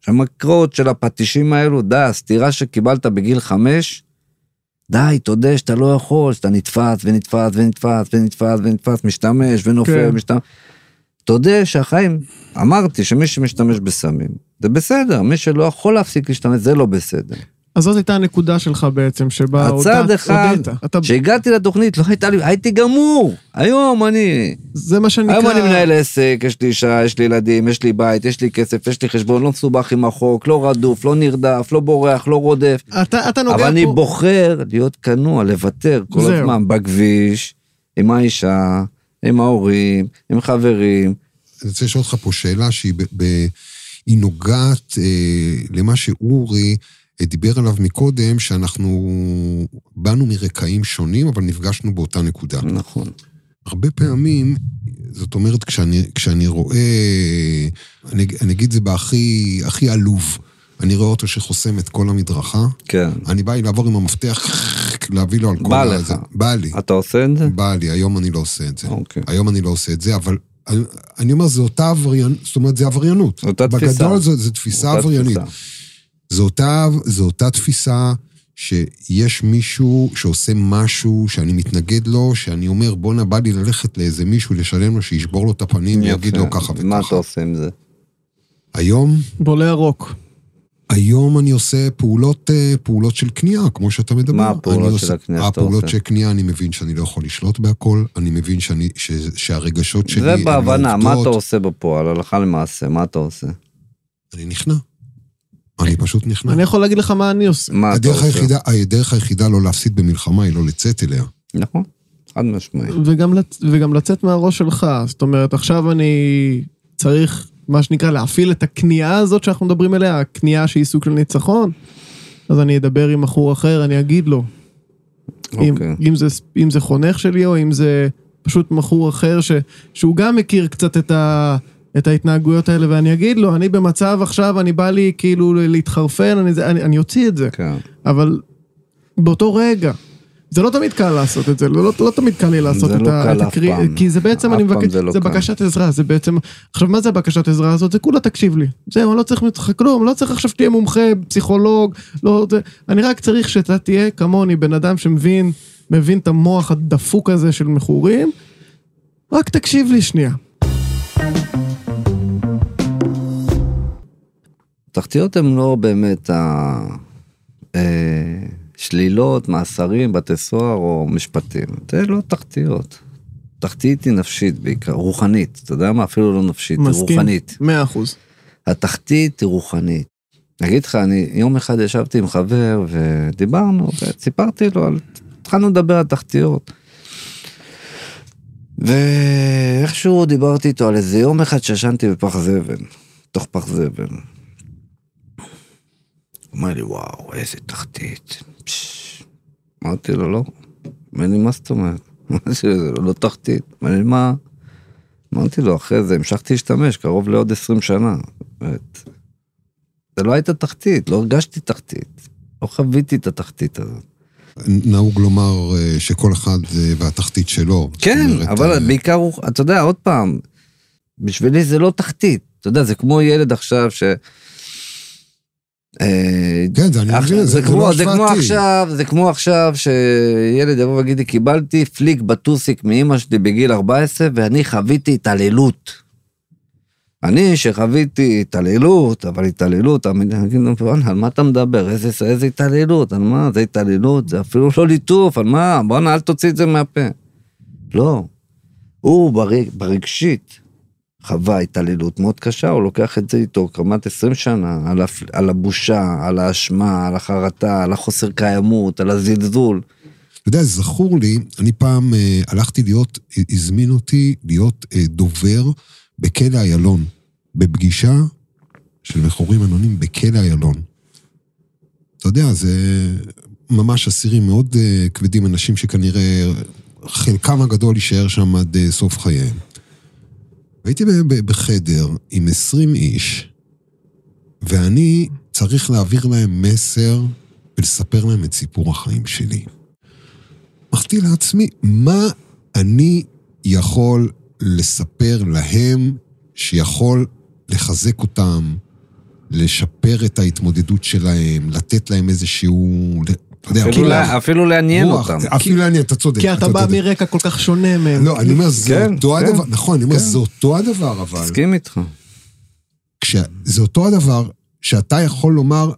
שהמקרות של הפטישים האלו, די, הסטירה שקיבלת בגיל חמש, די, תודה שאתה לא יכול, שאתה נתפס ונתפס ונתפס ונתפס ונתפס, משתמש ונופל, כן. משתמש. תודה שהחיים, אמרתי שמי שמשתמש בסמים, זה בסדר, מי שלא יכול להפסיק להשתמש, זה לא בסדר. אז זאת הייתה הנקודה שלך בעצם, שבה הודעת- אחד, הודית. אתה- כשהגעתי לתוכנית, לא הייתה לי, הייתי גמור. היום אני, זה מה שנקרא... היום אני מנהל עסק, יש לי אישה, יש לי ילדים, יש לי בית, יש לי כסף, יש לי חשבון, לא מסובך עם החוק, לא רדוף, לא נרדף, לא בורח, לא רודף. אתה, אתה נוגע אבל אני פה... בוחר להיות כנוע, לוותר כל זהו. הזמן, בכביש, עם האישה, עם ההורים, עם חברים. אני רוצה לשאול אותך פה שאלה שהיא ב, ב, היא נוגעת אה, למה שאורי דיבר עליו מקודם, שאנחנו באנו מרקעים שונים, אבל נפגשנו באותה נקודה. נכון. הרבה פעמים, זאת אומרת, כשאני, כשאני רואה, אני, אני אגיד זה בהכי הכי עלוב, אני רואה אותו שחוסם את כל המדרכה, כן. אני בא לי לעבור עם המפתח, להביא לו על כל בא. לך. בא לי. אתה עושה את זה? בא לי, היום אני לא עושה את זה. אוקיי. היום אני לא עושה את זה, אבל אני, אני אומר, זו אותה עבריינות, זאת אומרת, זה עבריינות. אותה תפיסה. בגדול זו, תפיסה עבריינית. תפיסה. זו אותה, זו אותה תפיסה שיש מישהו שעושה משהו שאני מתנגד לו, שאני אומר, בואנה, בא לי ללכת לאיזה מישהו, לשלם לו, שישבור לו את הפנים ויגיד. לו ככה וככה. מה אתה עושה עם זה? היום, בולה ירוק. היום אני עושה פעולות, אה, פעולות של כניעה, כמו שאתה מדבר. מה הפעולות של עושה- הכניעה שאתה הפעולות עושה? של כניעה, אני מבין שאני לא יכול לשלוט בהכל, אני מבין שאני, ש, שהרגשות שלי... זה בהבנה, מה אתה. עושה בפועל, הלכה למעשה, מה אתה עושה? אני נכנע. אני פשוט נכנע. אני יכול להגיד לך מה אני עושה. מה אתה הדרך עושה? היחידה, הדרך היחידה לא להפסיד במלחמה היא לא לצאת אליה. נכון, חד משמעי. וגם, לצ... וגם לצאת מהראש שלך. זאת אומרת, עכשיו אני צריך, מה שנקרא, להפעיל את הכניעה הזאת שאנחנו מדברים עליה, הכניעה שהיא סוג של ניצחון. אז אני אדבר עם בחור אחר, אני אגיד לו. אם, אוקיי. אם, זה, אם זה חונך שלי או אם זה פשוט בחור אחר ש, שהוא גם מכיר קצת את, ה, את ההתנהגויות האלה ואני אגיד לו, אני במצב עכשיו, אני בא לי כאילו להתחרפן, אני, אני, אני אוציא את זה. כן. אבל באותו רגע. זה לא תמיד קל לעשות את זה, לא, לא, לא תמיד קל לי לעשות את, לא ה, את פעם. כי זה בעצם, אני מבקש, זה לא זה. בקשת עזרה, זה בעצם, עכשיו מה זה הבקשת עזרה הזאת? זה כולה תקשיב לי. זהו, אני לא צריך ממך כלום, לא צריך עכשיו שתהיה מומחה, פסיכולוג, לא, זה, אני רק צריך שאתה תהיה כמוני, בן אדם שמבין, מבין את המוח הדפוק הזה של מכורים, רק תקשיב לי שנייה. תחתיות הן לא באמת השלילות, מאסרים, בתי סוהר או משפטים. זה לא תחתיות. תחתית היא נפשית בעיקר, רוחנית. אתה יודע מה? אפילו לא נפשית, היא מסכים? רוחנית. מאה אחוז. התחתית היא רוחנית. אגיד לך, אני יום אחד ישבתי עם חבר ודיברנו, וסיפרתי לו על... התחלנו לדבר על תחתיות. ואיכשהו דיברתי איתו על איזה יום אחד שישנתי בפח זבל, תוך פח זבל. הוא אומר לי, וואו, איזה תחתית. אמרתי לו, לא. אומר לי, מה זאת אומרת? (laughs) זה לא תחתית. אומר לי, מה? אמרתי לו, אחרי זה המשכתי להשתמש, קרוב לעוד 20 שנה. זה לא הייתה תחתית, לא הרגשתי תחתית. לא חוויתי את התחתית הזאת. נהוג לומר אה, שכל אחד אה, והתחתית שלו. כן, אומרת, אבל אה, בעיקר אתה יודע, עוד פעם, בשבילי זה לא תחתית. אתה יודע, זה כמו ילד עכשיו ש... אה, כן, זה אני מבין, זה- כמו, לא זה כמו. עכשיו, זה כמו עכשיו שילד יבוא ויגיד לי, קיבלתי פליק בטוסיק מאימא שלי בגיל 14 ואני חוויתי התעללות. אני שחוויתי התעללות, אבל התעללות, אני אגיד לו, בואנה, על מה אתה מדבר? איזה, איזה התעללות? על מה? זה התעללות? זה אפילו לא ליטוף, על מה? בואנה, אל תוציא את זה מהפה. לא. הוא ברג, ברגשית חווה התעללות מאוד קשה, הוא לוקח את זה איתו כמעט 20 שנה, על, הפ... על הבושה, על האשמה, על החרטה, על החוסר קיימות, על הזלזול. אתה יודע, זכור לי, אני פעם אה, הלכתי להיות, הזמין אותי להיות אה, דובר בכלא איילון, בפגישה של מכורים אנונים בכלא איילון. אתה יודע, זה ממש אסירים מאוד אה, כבדים, אנשים שכנראה חלקם הגדול יישאר שם עד אה, סוף חייהם. הייתי ב- ב- בחדר עם 20 איש, ואני צריך להעביר להם מסר ולספר להם את סיפור החיים שלי. אמרתי לעצמי, מה אני יכול לספר להם שיכול לחזק אותם, לשפר את ההתמודדות שלהם, לתת להם איזשהו... אתה יודע, אפילו, כאילו, לה, אפילו לעניין רוח, אותם. אפילו לעניין, אתה צודק. כי אתה בא צודק. מרקע כל כך שונה מהם. לא, אני אומר, זה כן, אותו כן, הדבר, נכון, אני אומר, כן. זה אותו הדבר, אבל... מסכים איתך. כש... זה אותו הדבר שאתה יכול לומר,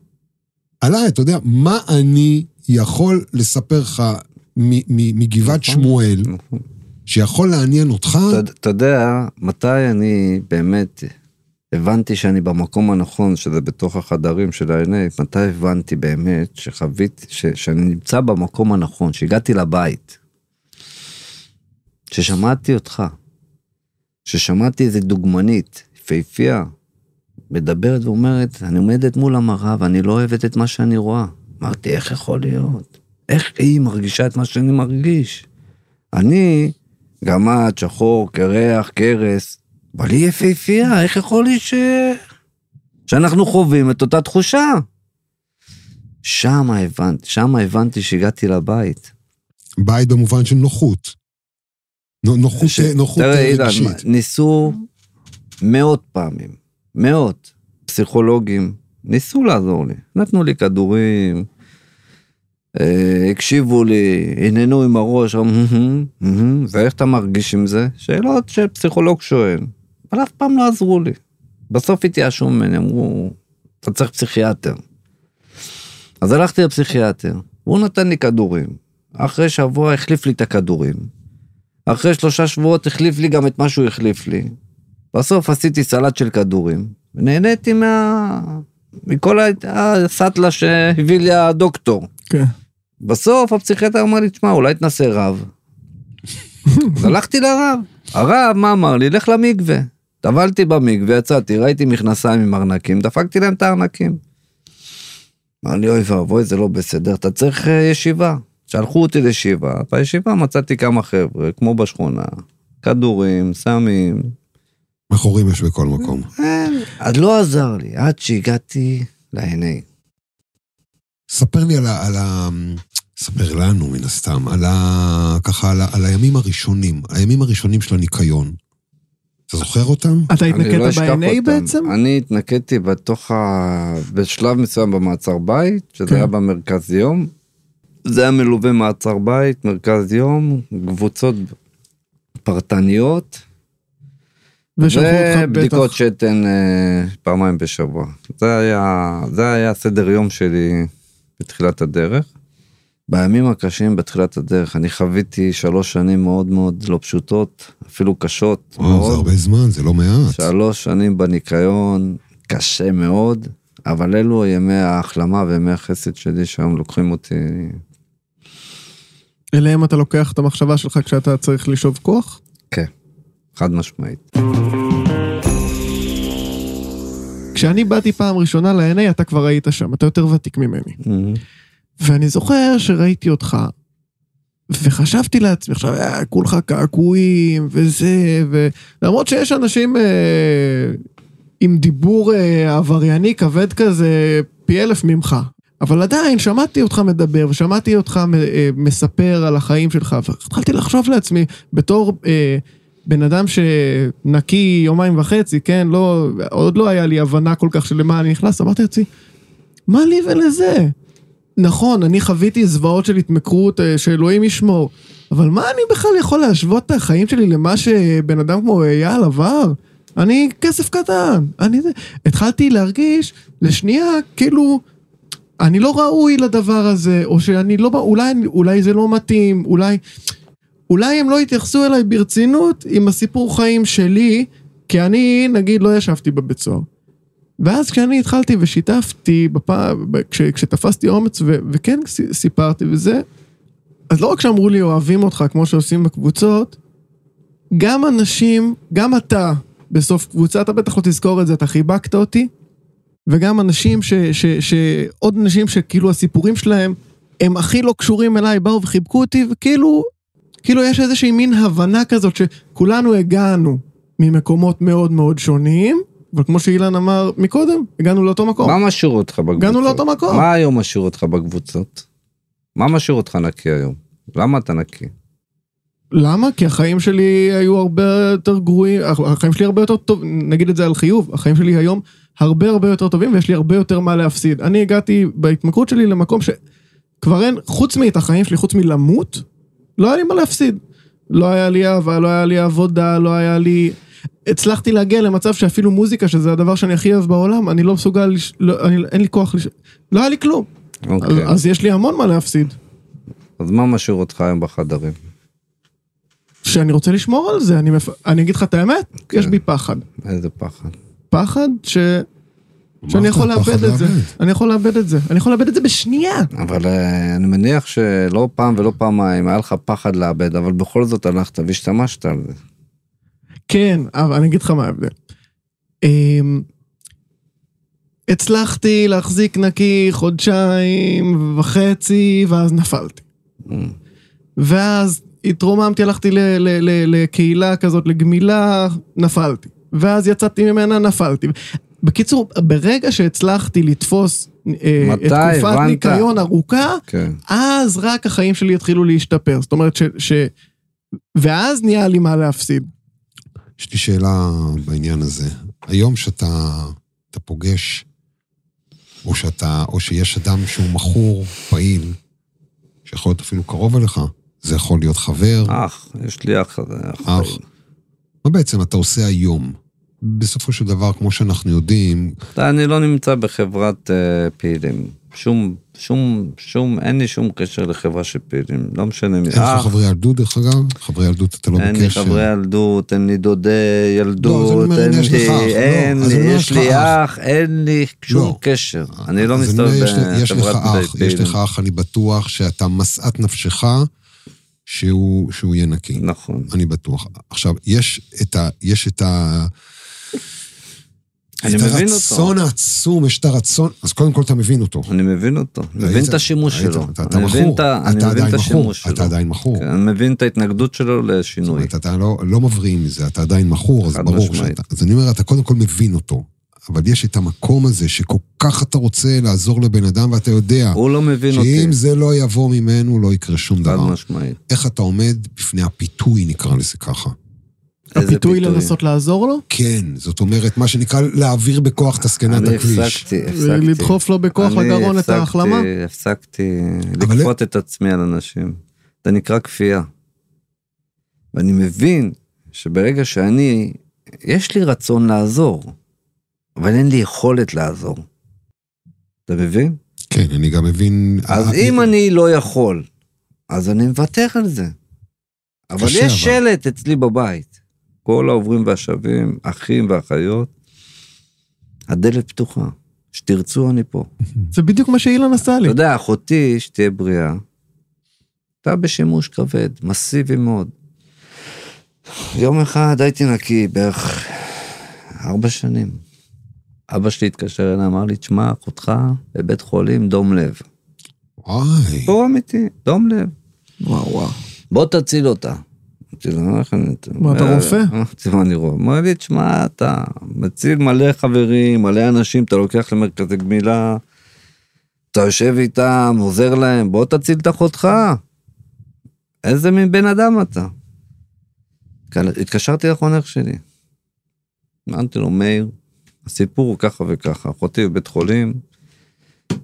עליי, אתה יודע, מה אני יכול לספר לך מ- מ- מגבעת נכון. שמואל, נכון. שיכול לעניין אותך? אתה יודע, מתי אני באמת הבנתי שאני במקום הנכון, שזה בתוך החדרים של ה-NA, מתי הבנתי באמת שחוויתי, שאני נמצא במקום הנכון, שהגעתי לבית, ששמעתי אותך, ששמעתי איזה דוגמנית, יפהפייה, מדברת ואומרת, אני עומדת מול המראה ואני לא אוהבת את מה שאני רואה. אמרתי, איך יכול להיות? איך היא מרגישה את מה שאני מרגיש? אני גמד, שחור, קרח, קרס, אבל היא יפהפייה, איך יכול להיות ש... שאנחנו חווים את אותה תחושה? שם הבנתי, שם הבנתי שהגעתי לבית. בית במובן של נוחות. נו- נוחות, ש- נוחות תראה, אילן, רגשית. ניסו מאות פעמים, מאות פסיכולוגים, ניסו לעזור לי. נתנו לי כדורים, אה, הקשיבו לי, הננו עם הראש, אמרו, "מהמם, מהמם, ואיך אתה מרגיש עם זה? שאלות שפסיכולוג שואל, אבל אף פעם לא עזרו לי. בסוף התייאשו ממני, אמרו, אתה צריך פסיכיאטר. אז הלכתי לפסיכיאטר, והוא נתן לי כדורים. אחרי שבוע החליף לי את הכדורים. אחרי שלושה שבועות החליף לי גם את מה שהוא החליף לי. בסוף עשיתי סלט של כדורים, ונהניתי מה... מכל הסטלה שהביא לי הדוקטור. כן. בסוף הפסיכיאטר אמר לי, תשמע, אולי תנסה רב. (laughs) אז הלכתי לרב. הרב, מה אמר לי? לך למקווה. טבלתי במקווה, יצאתי, ראיתי מכנסיים עם ארנקים, דפקתי להם את הארנקים. אמר לי, אוי ואבוי, זה לא בסדר, אתה צריך אה, ישיבה. שלחו אותי לישיבה, בישיבה מצאתי כמה חבר'ה, כמו בשכונה, כדורים, סמים. מכורים יש בכל מקום. אז לא עזר לי, עד שהגעתי ל-NA. ספר לי על ה... על ה... ספר לנו, מן הסתם, על ה... ככה, על, ה... על הימים הראשונים, הימים הראשונים של הניקיון. אתה זוכר אותם? אתה לא התנקדת אשכח ב-NA. בעצם? אני התנקדתי בתוך ה... בשלב מסוים במעצר בית, שזה כן. היה במרכז יום. זה היה מלווה מעצר בית, מרכז יום, קבוצות פרטניות, ובדיקות. שתן אה, פעמיים בשבוע. זה היה, זה היה סדר יום שלי בתחילת הדרך. בימים הקשים בתחילת הדרך, אני חוויתי שלוש שנים מאוד מאוד לא פשוטות, אפילו קשות וואו, זה מאוד. הרבה זמן, זה לא מעט. שלוש שנים בניקיון, קשה מאוד, אבל אלו ימי ההחלמה וימי החסד שלי שהיום לוקחים אותי. אליהם אתה לוקח את המחשבה שלך כשאתה צריך לשאוב כוח? כן, חד משמעית. כשאני באתי פעם ראשונה ל-NA, אתה כבר היית שם, אתה יותר ותיק ממני. ואני זוכר שראיתי אותך, וחשבתי לעצמי, עכשיו, אה, כולך קעקועים, וזה, ולמרות שיש אנשים אה, עם דיבור אה, עברייני כבד כזה, פי אלף ממך. אבל עדיין שמעתי אותך מדבר ושמעתי אותך אה, מספר על החיים שלך והתחלתי לחשוב לעצמי בתור אה, בן אדם שנקי יומיים וחצי, כן, לא, עוד לא היה לי הבנה כל כך של למה אני נכנס, אמרתי לעצמי, מה לי ולזה? נכון, אני חוויתי זוועות של התמכרות אה, שאלוהים ישמור, אבל מה אני בכלל יכול להשוות את החיים שלי למה שבן אדם כמו אייל עבר? אני כסף קטן, אני זה. התחלתי להרגיש לשנייה כאילו אני לא ראוי לדבר הזה, או שאני לא, אולי, אולי זה לא מתאים, אולי, אולי הם לא יתייחסו אליי ברצינות עם הסיפור חיים שלי, כי אני נגיד לא ישבתי בבית סוהר. ואז כשאני התחלתי ושיתפתי בפעם, כש, כשתפסתי אומץ ו, וכן סיפרתי וזה, אז לא רק שאמרו לי אוהבים אותך כמו שעושים בקבוצות, גם אנשים, גם אתה בסוף קבוצה, אתה בטח לא תזכור את זה, אתה חיבקת אותי, וגם אנשים ש... ש... ש... עוד אנשים שכאילו הסיפורים שלהם הם הכי לא קשורים אליי, באו וחיבקו אותי, וכאילו, כאילו יש איזושהי מין הבנה כזאת שכולנו הגענו ממקומות מאוד מאוד שונים, אבל כמו שאילן אמר מקודם, הגענו לאותו מקום. מה משאיר אותך בקבוצות? הגענו לאותו מקום. מה היום משאיר אותך בקבוצות? מה משאיר אותך נקי היום? למה אתה נקי? למה? כי החיים שלי היו הרבה יותר גרועים, החיים שלי הרבה יותר טוב, נגיד את זה על חיוב, החיים שלי היום הרבה הרבה יותר טובים ויש לי הרבה יותר מה להפסיד. אני הגעתי בהתמכרות שלי למקום שכבר אין, חוץ מאת החיים שלי, חוץ מלמות, לא היה לי מה להפסיד. לא היה לי אהבה, לא היה לי עבודה, לא היה לי... הצלחתי להגיע למצב שאפילו מוזיקה, שזה הדבר שאני הכי אוהב בעולם, אני לא מסוגל, לש... לא, אני, אין לי כוח, לש... לא היה לי כלום. אוקיי. אז, אז יש לי המון מה להפסיד. אז מה משאיר אותך היום בחדרים? שאני רוצה לשמור על זה, אני, מפ... אני אגיד לך את האמת, כן. יש בי פחד. איזה פחד? פחד ש... שאני יכול לאבד את זה, אני יכול לאבד את זה, אני יכול לאבד את זה בשנייה. אבל אה, אני מניח שלא פעם ולא פעמיים היה לך פחד לאבד, אבל בכל זאת הלכת והשתמשת על זה. כן, אבל אני אגיד לך מה ההבדל. אמ, הצלחתי להחזיק נקי חודשיים וחצי, ואז נפלתי. ואז התרוממתי, הלכתי לקהילה כזאת, לגמילה, נפלתי. ואז יצאתי ממנה, נפלתי. בקיצור, ברגע שהצלחתי לתפוס אה, את תקופת ניקיון ארוכה, כן. אז רק החיים שלי התחילו להשתפר. זאת אומרת ש... ש... ואז נהיה לי מה להפסיד. יש לי שאלה בעניין הזה. היום שאתה פוגש, או שאתה, או שיש אדם שהוא מכור, פעיל, שיכול להיות אפילו קרוב אליך, זה יכול להיות חבר. אח, יש לי אח. אח. אח. מה בעצם אתה עושה היום? בסופו של דבר, כמו שאנחנו יודעים... אני לא נמצא בחברת uh, פעילים. שום, שום, שום, אין לי שום קשר לחברה של פעילים, לא משנה מי. אין לך חברי ילדות דרך אגב? חברי ילדות אתה לא אין בקשר? אין לי חברי ילדות, אין לי דודי ילדות, לא, אין לי, אין לא, לי, יש לי אח, אין לי שום לא. קשר. אני לא מסתובב בחברת פעילים. יש לך אח, אני בטוח שאתה משאת נפשך. שהוא, שהוא יהיה נקי. נכון. אני בטוח. עכשיו, יש את ה... יש את ה... אני מבין אותו. את הרצון העצום, יש את הרצון, אז קודם כל אתה מבין אותו. אני מבין אותו, מבין את השימוש שלו. אתה מכור, אתה עדיין מכור, אתה עדיין מכור. אני מבין את ההתנגדות שלו לשינוי. זאת אומרת, אתה לא, לא מבריא מזה, אתה עדיין מכור, אז ברור שאתה... אז אני אומר, אתה קודם כל מבין אותו. אבל יש את המקום הזה שכל כך אתה רוצה לעזור לבן אדם ואתה יודע... הוא לא מבין אותי. שאם זה לא יבוא ממנו, לא יקרה שום דבר. חד משמעית. איך אתה עומד בפני הפיתוי, נקרא לזה ככה. הפיתוי לנסות לעזור לו? כן, זאת אומרת, מה שנקרא להעביר בכוח את הסכנת הכביש. אני הפסקתי, הפסקתי. ולדחוף לו בכוח לגרון את ההחלמה? אני הפסקתי לכפות את עצמי על אנשים. זה נקרא כפייה. ואני מבין שברגע שאני, יש לי רצון לעזור, אבל אין לי יכולת לעזור. אתה מבין? כן, אני גם מבין... אז אם אני לא יכול, אז אני מוותר על זה. אבל יש שלט אצלי בבית. כל העוברים והשבים, אחים ואחיות, הדלת פתוחה. שתרצו, אני פה. זה בדיוק מה שאילן עשה לי. אתה יודע, אחותי, שתהיה בריאה, הייתה בשימוש כבד, מסיבי מאוד. יום אחד הייתי נקי בערך ארבע שנים. אבא שלי התקשר אליי, אמר לי, תשמע, אחותך בבית חולים, דום לב. וואי. סיפור אמיתי, דום לב. וואו וואו. בוא תציל אותה. אמרתי לו, איך אני... מה, אתה רופא? אמרתי לו, אני רופא. אמר לי, תשמע, אתה מציל מלא חברים, מלא אנשים, אתה לוקח למרכזי גמילה, אתה יושב איתם, עוזר להם, בוא תציל את אחותך. איזה מין בן אדם אתה? התקשרתי לחונך שלי. אמרתי לו, מאיר, הסיפור הוא ככה וככה, אחותי בבית חולים,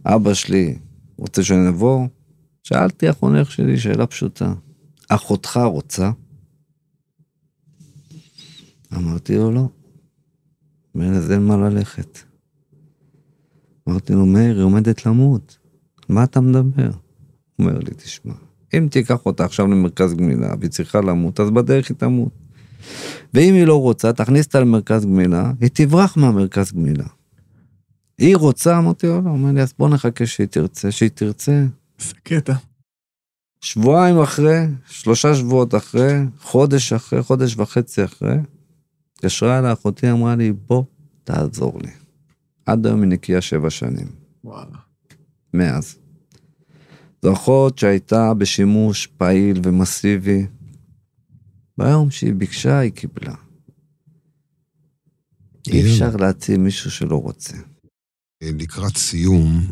אבא שלי רוצה שאני אבוא, שאלתי החונך שלי שאלה פשוטה, אחותך רוצה? אמרתי לו, לא. אומר, אז אין מה ללכת. אמרתי לו, מאיר, היא עומדת למות. מה אתה מדבר? הוא אומר לי, תשמע, אם תיקח אותה עכשיו למרכז גמילה והיא צריכה למות, אז בדרך היא תמות. ואם היא לא רוצה, תכניס אותה למרכז גמילה, היא תברח מהמרכז גמילה. היא רוצה, אמרתי לו, לא, אומר לי, אז בוא נחכה שהיא תרצה, שהיא תרצה. זה קטע. שבועיים אחרי, שלושה שבועות אחרי, חודש אחרי, חודש וחצי אחרי, התקשרה אליי אחותי, אמרה לי, בוא, תעזור לי. עד היום היא נקייה שבע שנים, וואלה. מאז. זו אחות שהייתה בשימוש פעיל ומסיבי. ביום שהיא ביקשה, היא קיבלה. אי אפשר להציל מישהו שלא רוצה. לקראת סיום,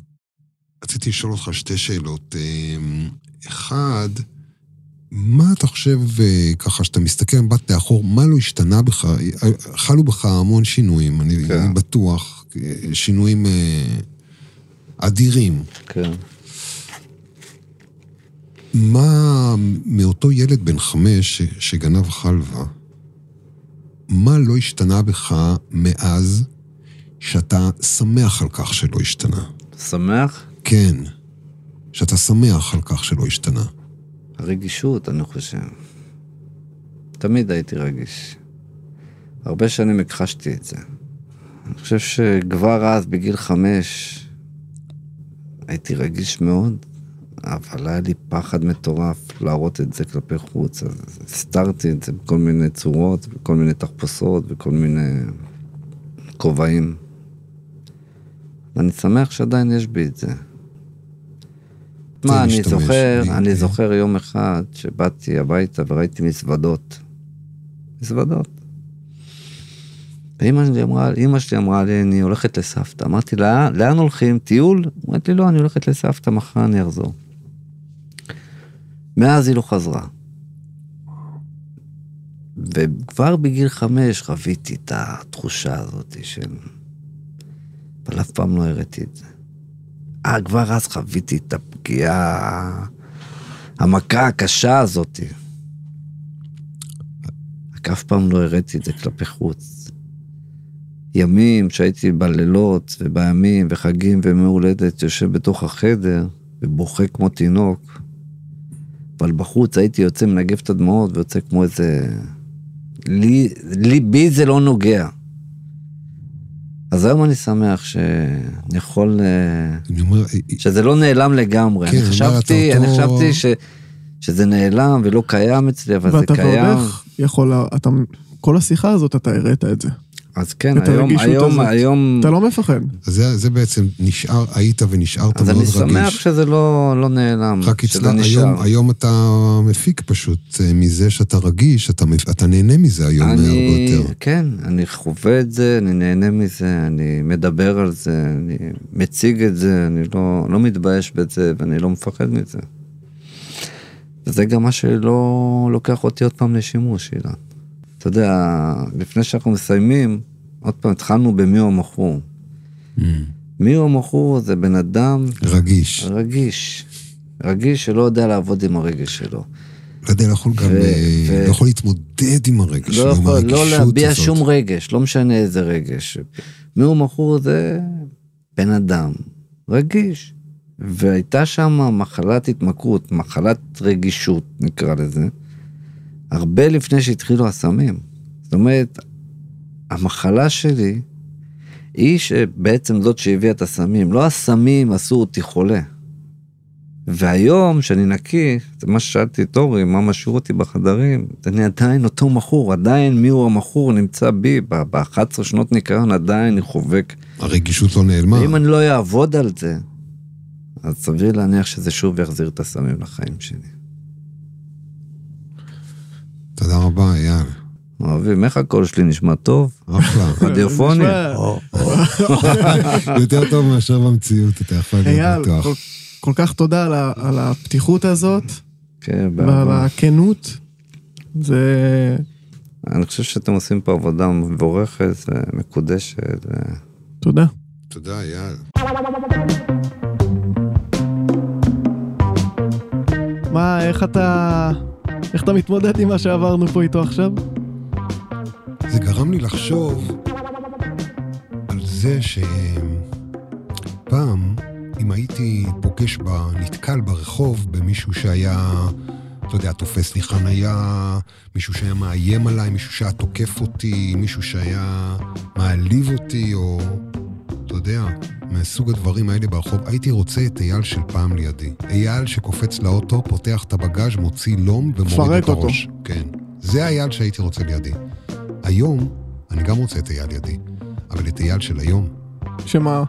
רציתי לשאול אותך שתי שאלות. אמ, אחד, מה אתה חושב, אה, ככה, שאתה מסתכל במבט לאחור, מה לא השתנה בך? חלו בך המון שינויים, אני, כן. אני בטוח, אה, שינויים אה, אדירים. כן. מה מאותו ילד בן חמש שגנב חלבה, מה לא השתנה בך מאז שאתה שמח על כך שלא השתנה? שמח? כן, שאתה שמח על כך שלא השתנה. הרגישות, אני חושב. תמיד הייתי רגיש. הרבה שנים הכחשתי את זה. אני חושב שכבר אז, בגיל חמש, הייתי רגיש מאוד, אבל היה לי פחד מטורף להראות את זה כלפי חוץ, אז הסתרתי את זה בכל מיני צורות, בכל מיני תחפושות, בכל מיני כובעים. ואני שמח שעדיין יש בי את זה. מה, אני להשתמש זוכר, ב- אני ב- זוכר יום אחד שבאתי הביתה וראיתי מזוודות. מזוודות. ואימא שלי אמרה, אימא שלי אמרה לי, אני הולכת לסבתא. אמרתי לה, לאן הולכים? טיול? אמרתי לי, לא, אני הולכת לסבתא, מחר אני אחזור. מאז היא לא חזרה. וכבר בגיל חמש חוויתי את התחושה הזאת של... אבל אף פעם לא הראיתי את זה. אה, כבר אז חוויתי את הפגיעה, המכה הקשה הזאת. רק אף פעם לא הראיתי את זה כלפי חוץ. ימים שהייתי בלילות ובימים וחגים וימי הולדת יושב בתוך החדר ובוכה כמו תינוק, אבל בחוץ הייתי יוצא מנגב את הדמעות ויוצא כמו איזה... לי, לי, בי זה לא נוגע. אז היום אני שמח שאני יכול... אה, אני אומר, שזה לא נעלם לגמרי. כן, אני חשבתי, אומר, אני אותו- חשבתי ש, שזה נעלם ולא קיים אצלי, אבל זה ואתה קיים. ועודך יכול, אתה, כל השיחה הזאת אתה הראת את זה. אז כן, את היום, היום, הזאת. היום, אתה לא מפחד. אז זה, זה בעצם נשאר, היית ונשארת אז מאוד אני רגיש. שמח שזה לא, לא נעלם, רק שזה נשאר. היום, היום אתה מפיק פשוט אה, מזה שאתה רגיש, אתה, אתה נהנה מזה היום הרבה אני, יותר. כן, אני חווה את זה, אני נהנה מזה, אני מדבר על זה, אני מציג את זה, אני לא, לא מתבייש בזה ואני לא מפחד מזה. וזה גם מה שלא לוקח אותי עוד פעם לשימוש, אילן. אתה יודע, לפני שאנחנו מסיימים, עוד פעם התחלנו במי הוא המכור. Mm. מי הוא המכור זה בן אדם רגיש. רגיש. רגיש שלא יודע לעבוד עם הרגש שלו. לא יודע, לא יכול גם, אה, לא יכול להתמודד עם הרגש, לא יכול לא להביע הזאת. שום רגש, לא משנה איזה רגש. מי הוא מכור זה בן אדם, רגיש. והייתה שם מחלת התמכרות, מחלת רגישות נקרא לזה, הרבה לפני שהתחילו הסמים. זאת אומרת, המחלה שלי היא שבעצם זאת שהביאה את הסמים. לא הסמים עשו אותי חולה. והיום, שאני נקי, זה מה ששאלתי את אורי, מה משאיר אותי בחדרים, אני עדיין אותו מכור, עדיין מי הוא המכור נמצא בי, ב-11 שנות ניקיון עדיין אני חובק. הרגישות לא נעלמה. ואם אני לא אעבוד על זה, אז סביר להניח שזה שוב יחזיר את הסמים לחיים שלי. תודה רבה, אייל. אוהבים, איך הקול שלי נשמע טוב? אחלה. רדיופוני? יותר טוב מאשר במציאות, אתה יכול להיות אייל, בטוח. כל- כל כך תודה על הפתיחות הזאת כן, ועל. הכנות. זה... אני חושב שאתם עושים פה עבודה מבורכת, מקודשת. תודה. תודה, אייל. מה, איך אתה... איך אתה מתמודד עם מה שעברנו פה איתו עכשיו? זה גרם לי לחשוב על זה שפעם, אם הייתי פוגש, ב... נתקל ברחוב במישהו שהיה, אתה יודע, תופס לי חנייה, מישהו שהיה מאיים עליי, מישהו שהיה תוקף אותי, מישהו שהיה מעליב אותי, או, אתה יודע, מסוג הדברים האלה ברחוב, הייתי רוצה את אייל של פעם לידי. אייל שקופץ לאוטו, פותח את הבגאז', מוציא לום ומוריד את אותו. הראש. כן. זה האייל שהייתי רוצה לידי. היום, אני גם רוצה את אייל ידי, אבל את אייל של היום. שמה?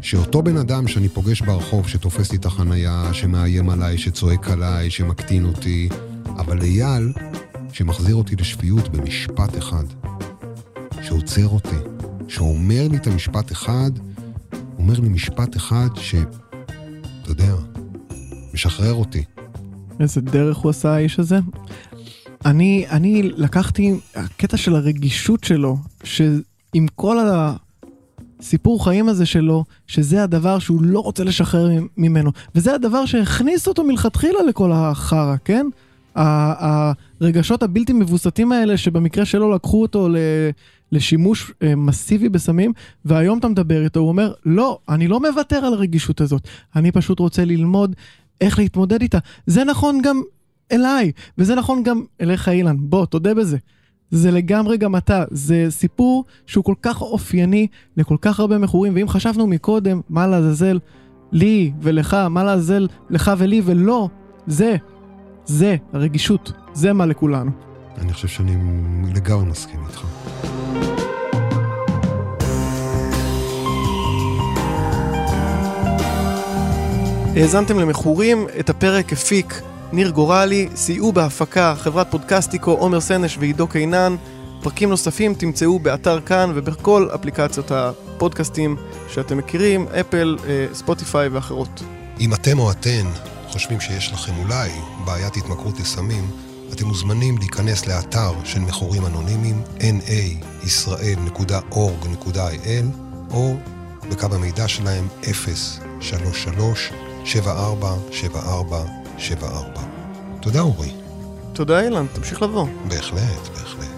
שאותו בן אדם שאני פוגש ברחוב, שתופס לי את החנייה, שמאיים עליי, שצועק עליי, שמקטין אותי, אבל אייל, שמחזיר אותי לשפיות במשפט אחד, שעוצר אותי, שאומר לי את המשפט אחד, אומר לי משפט אחד ש... אתה יודע, משחרר אותי. איזה דרך הוא עשה האיש הזה. אני, אני לקחתי, הקטע של הרגישות שלו, שעם כל הסיפור חיים הזה שלו, שזה הדבר שהוא לא רוצה לשחרר ממנו, וזה הדבר שהכניס אותו מלכתחילה לכל החרא, כן? הרגשות הבלתי מבוסתים האלה, שבמקרה שלו לקחו אותו ל... לשימוש אה, מסיבי בסמים, והיום אתה מדבר איתו, הוא אומר, לא, אני לא מוותר על הרגישות הזאת, אני פשוט רוצה ללמוד איך להתמודד איתה. זה נכון גם אליי, וזה נכון גם אליך אילן, בוא, תודה בזה. זה לגמרי גם אתה, זה סיפור שהוא כל כך אופייני לכל כך הרבה מכורים, ואם חשבנו מקודם, מה לעזאזל לי ולך, מה לעזאזל לך ולי ולא, זה, זה, הרגישות, זה מה לכולנו. אני חושב שאני לגמרי מסכים איתך. האזנתם למכורים, את הפרק הפיק ניר גורלי, סייעו בהפקה חברת פודקסטיקו, עומר סנש ועידו קינן. פרקים נוספים תמצאו באתר כאן ובכל אפליקציות הפודקאסטים שאתם מכירים, אפל, אה, ספוטיפיי ואחרות. אם אתם או אתן חושבים שיש לכם אולי בעיית התמכרות לסמים, אתם מוזמנים להיכנס לאתר של מכורים אנונימיים naisrael.org.il או בקו המידע שלהם 033-747474. תודה אורי. תודה אילן, תמשיך לבוא. בהחלט, בהחלט.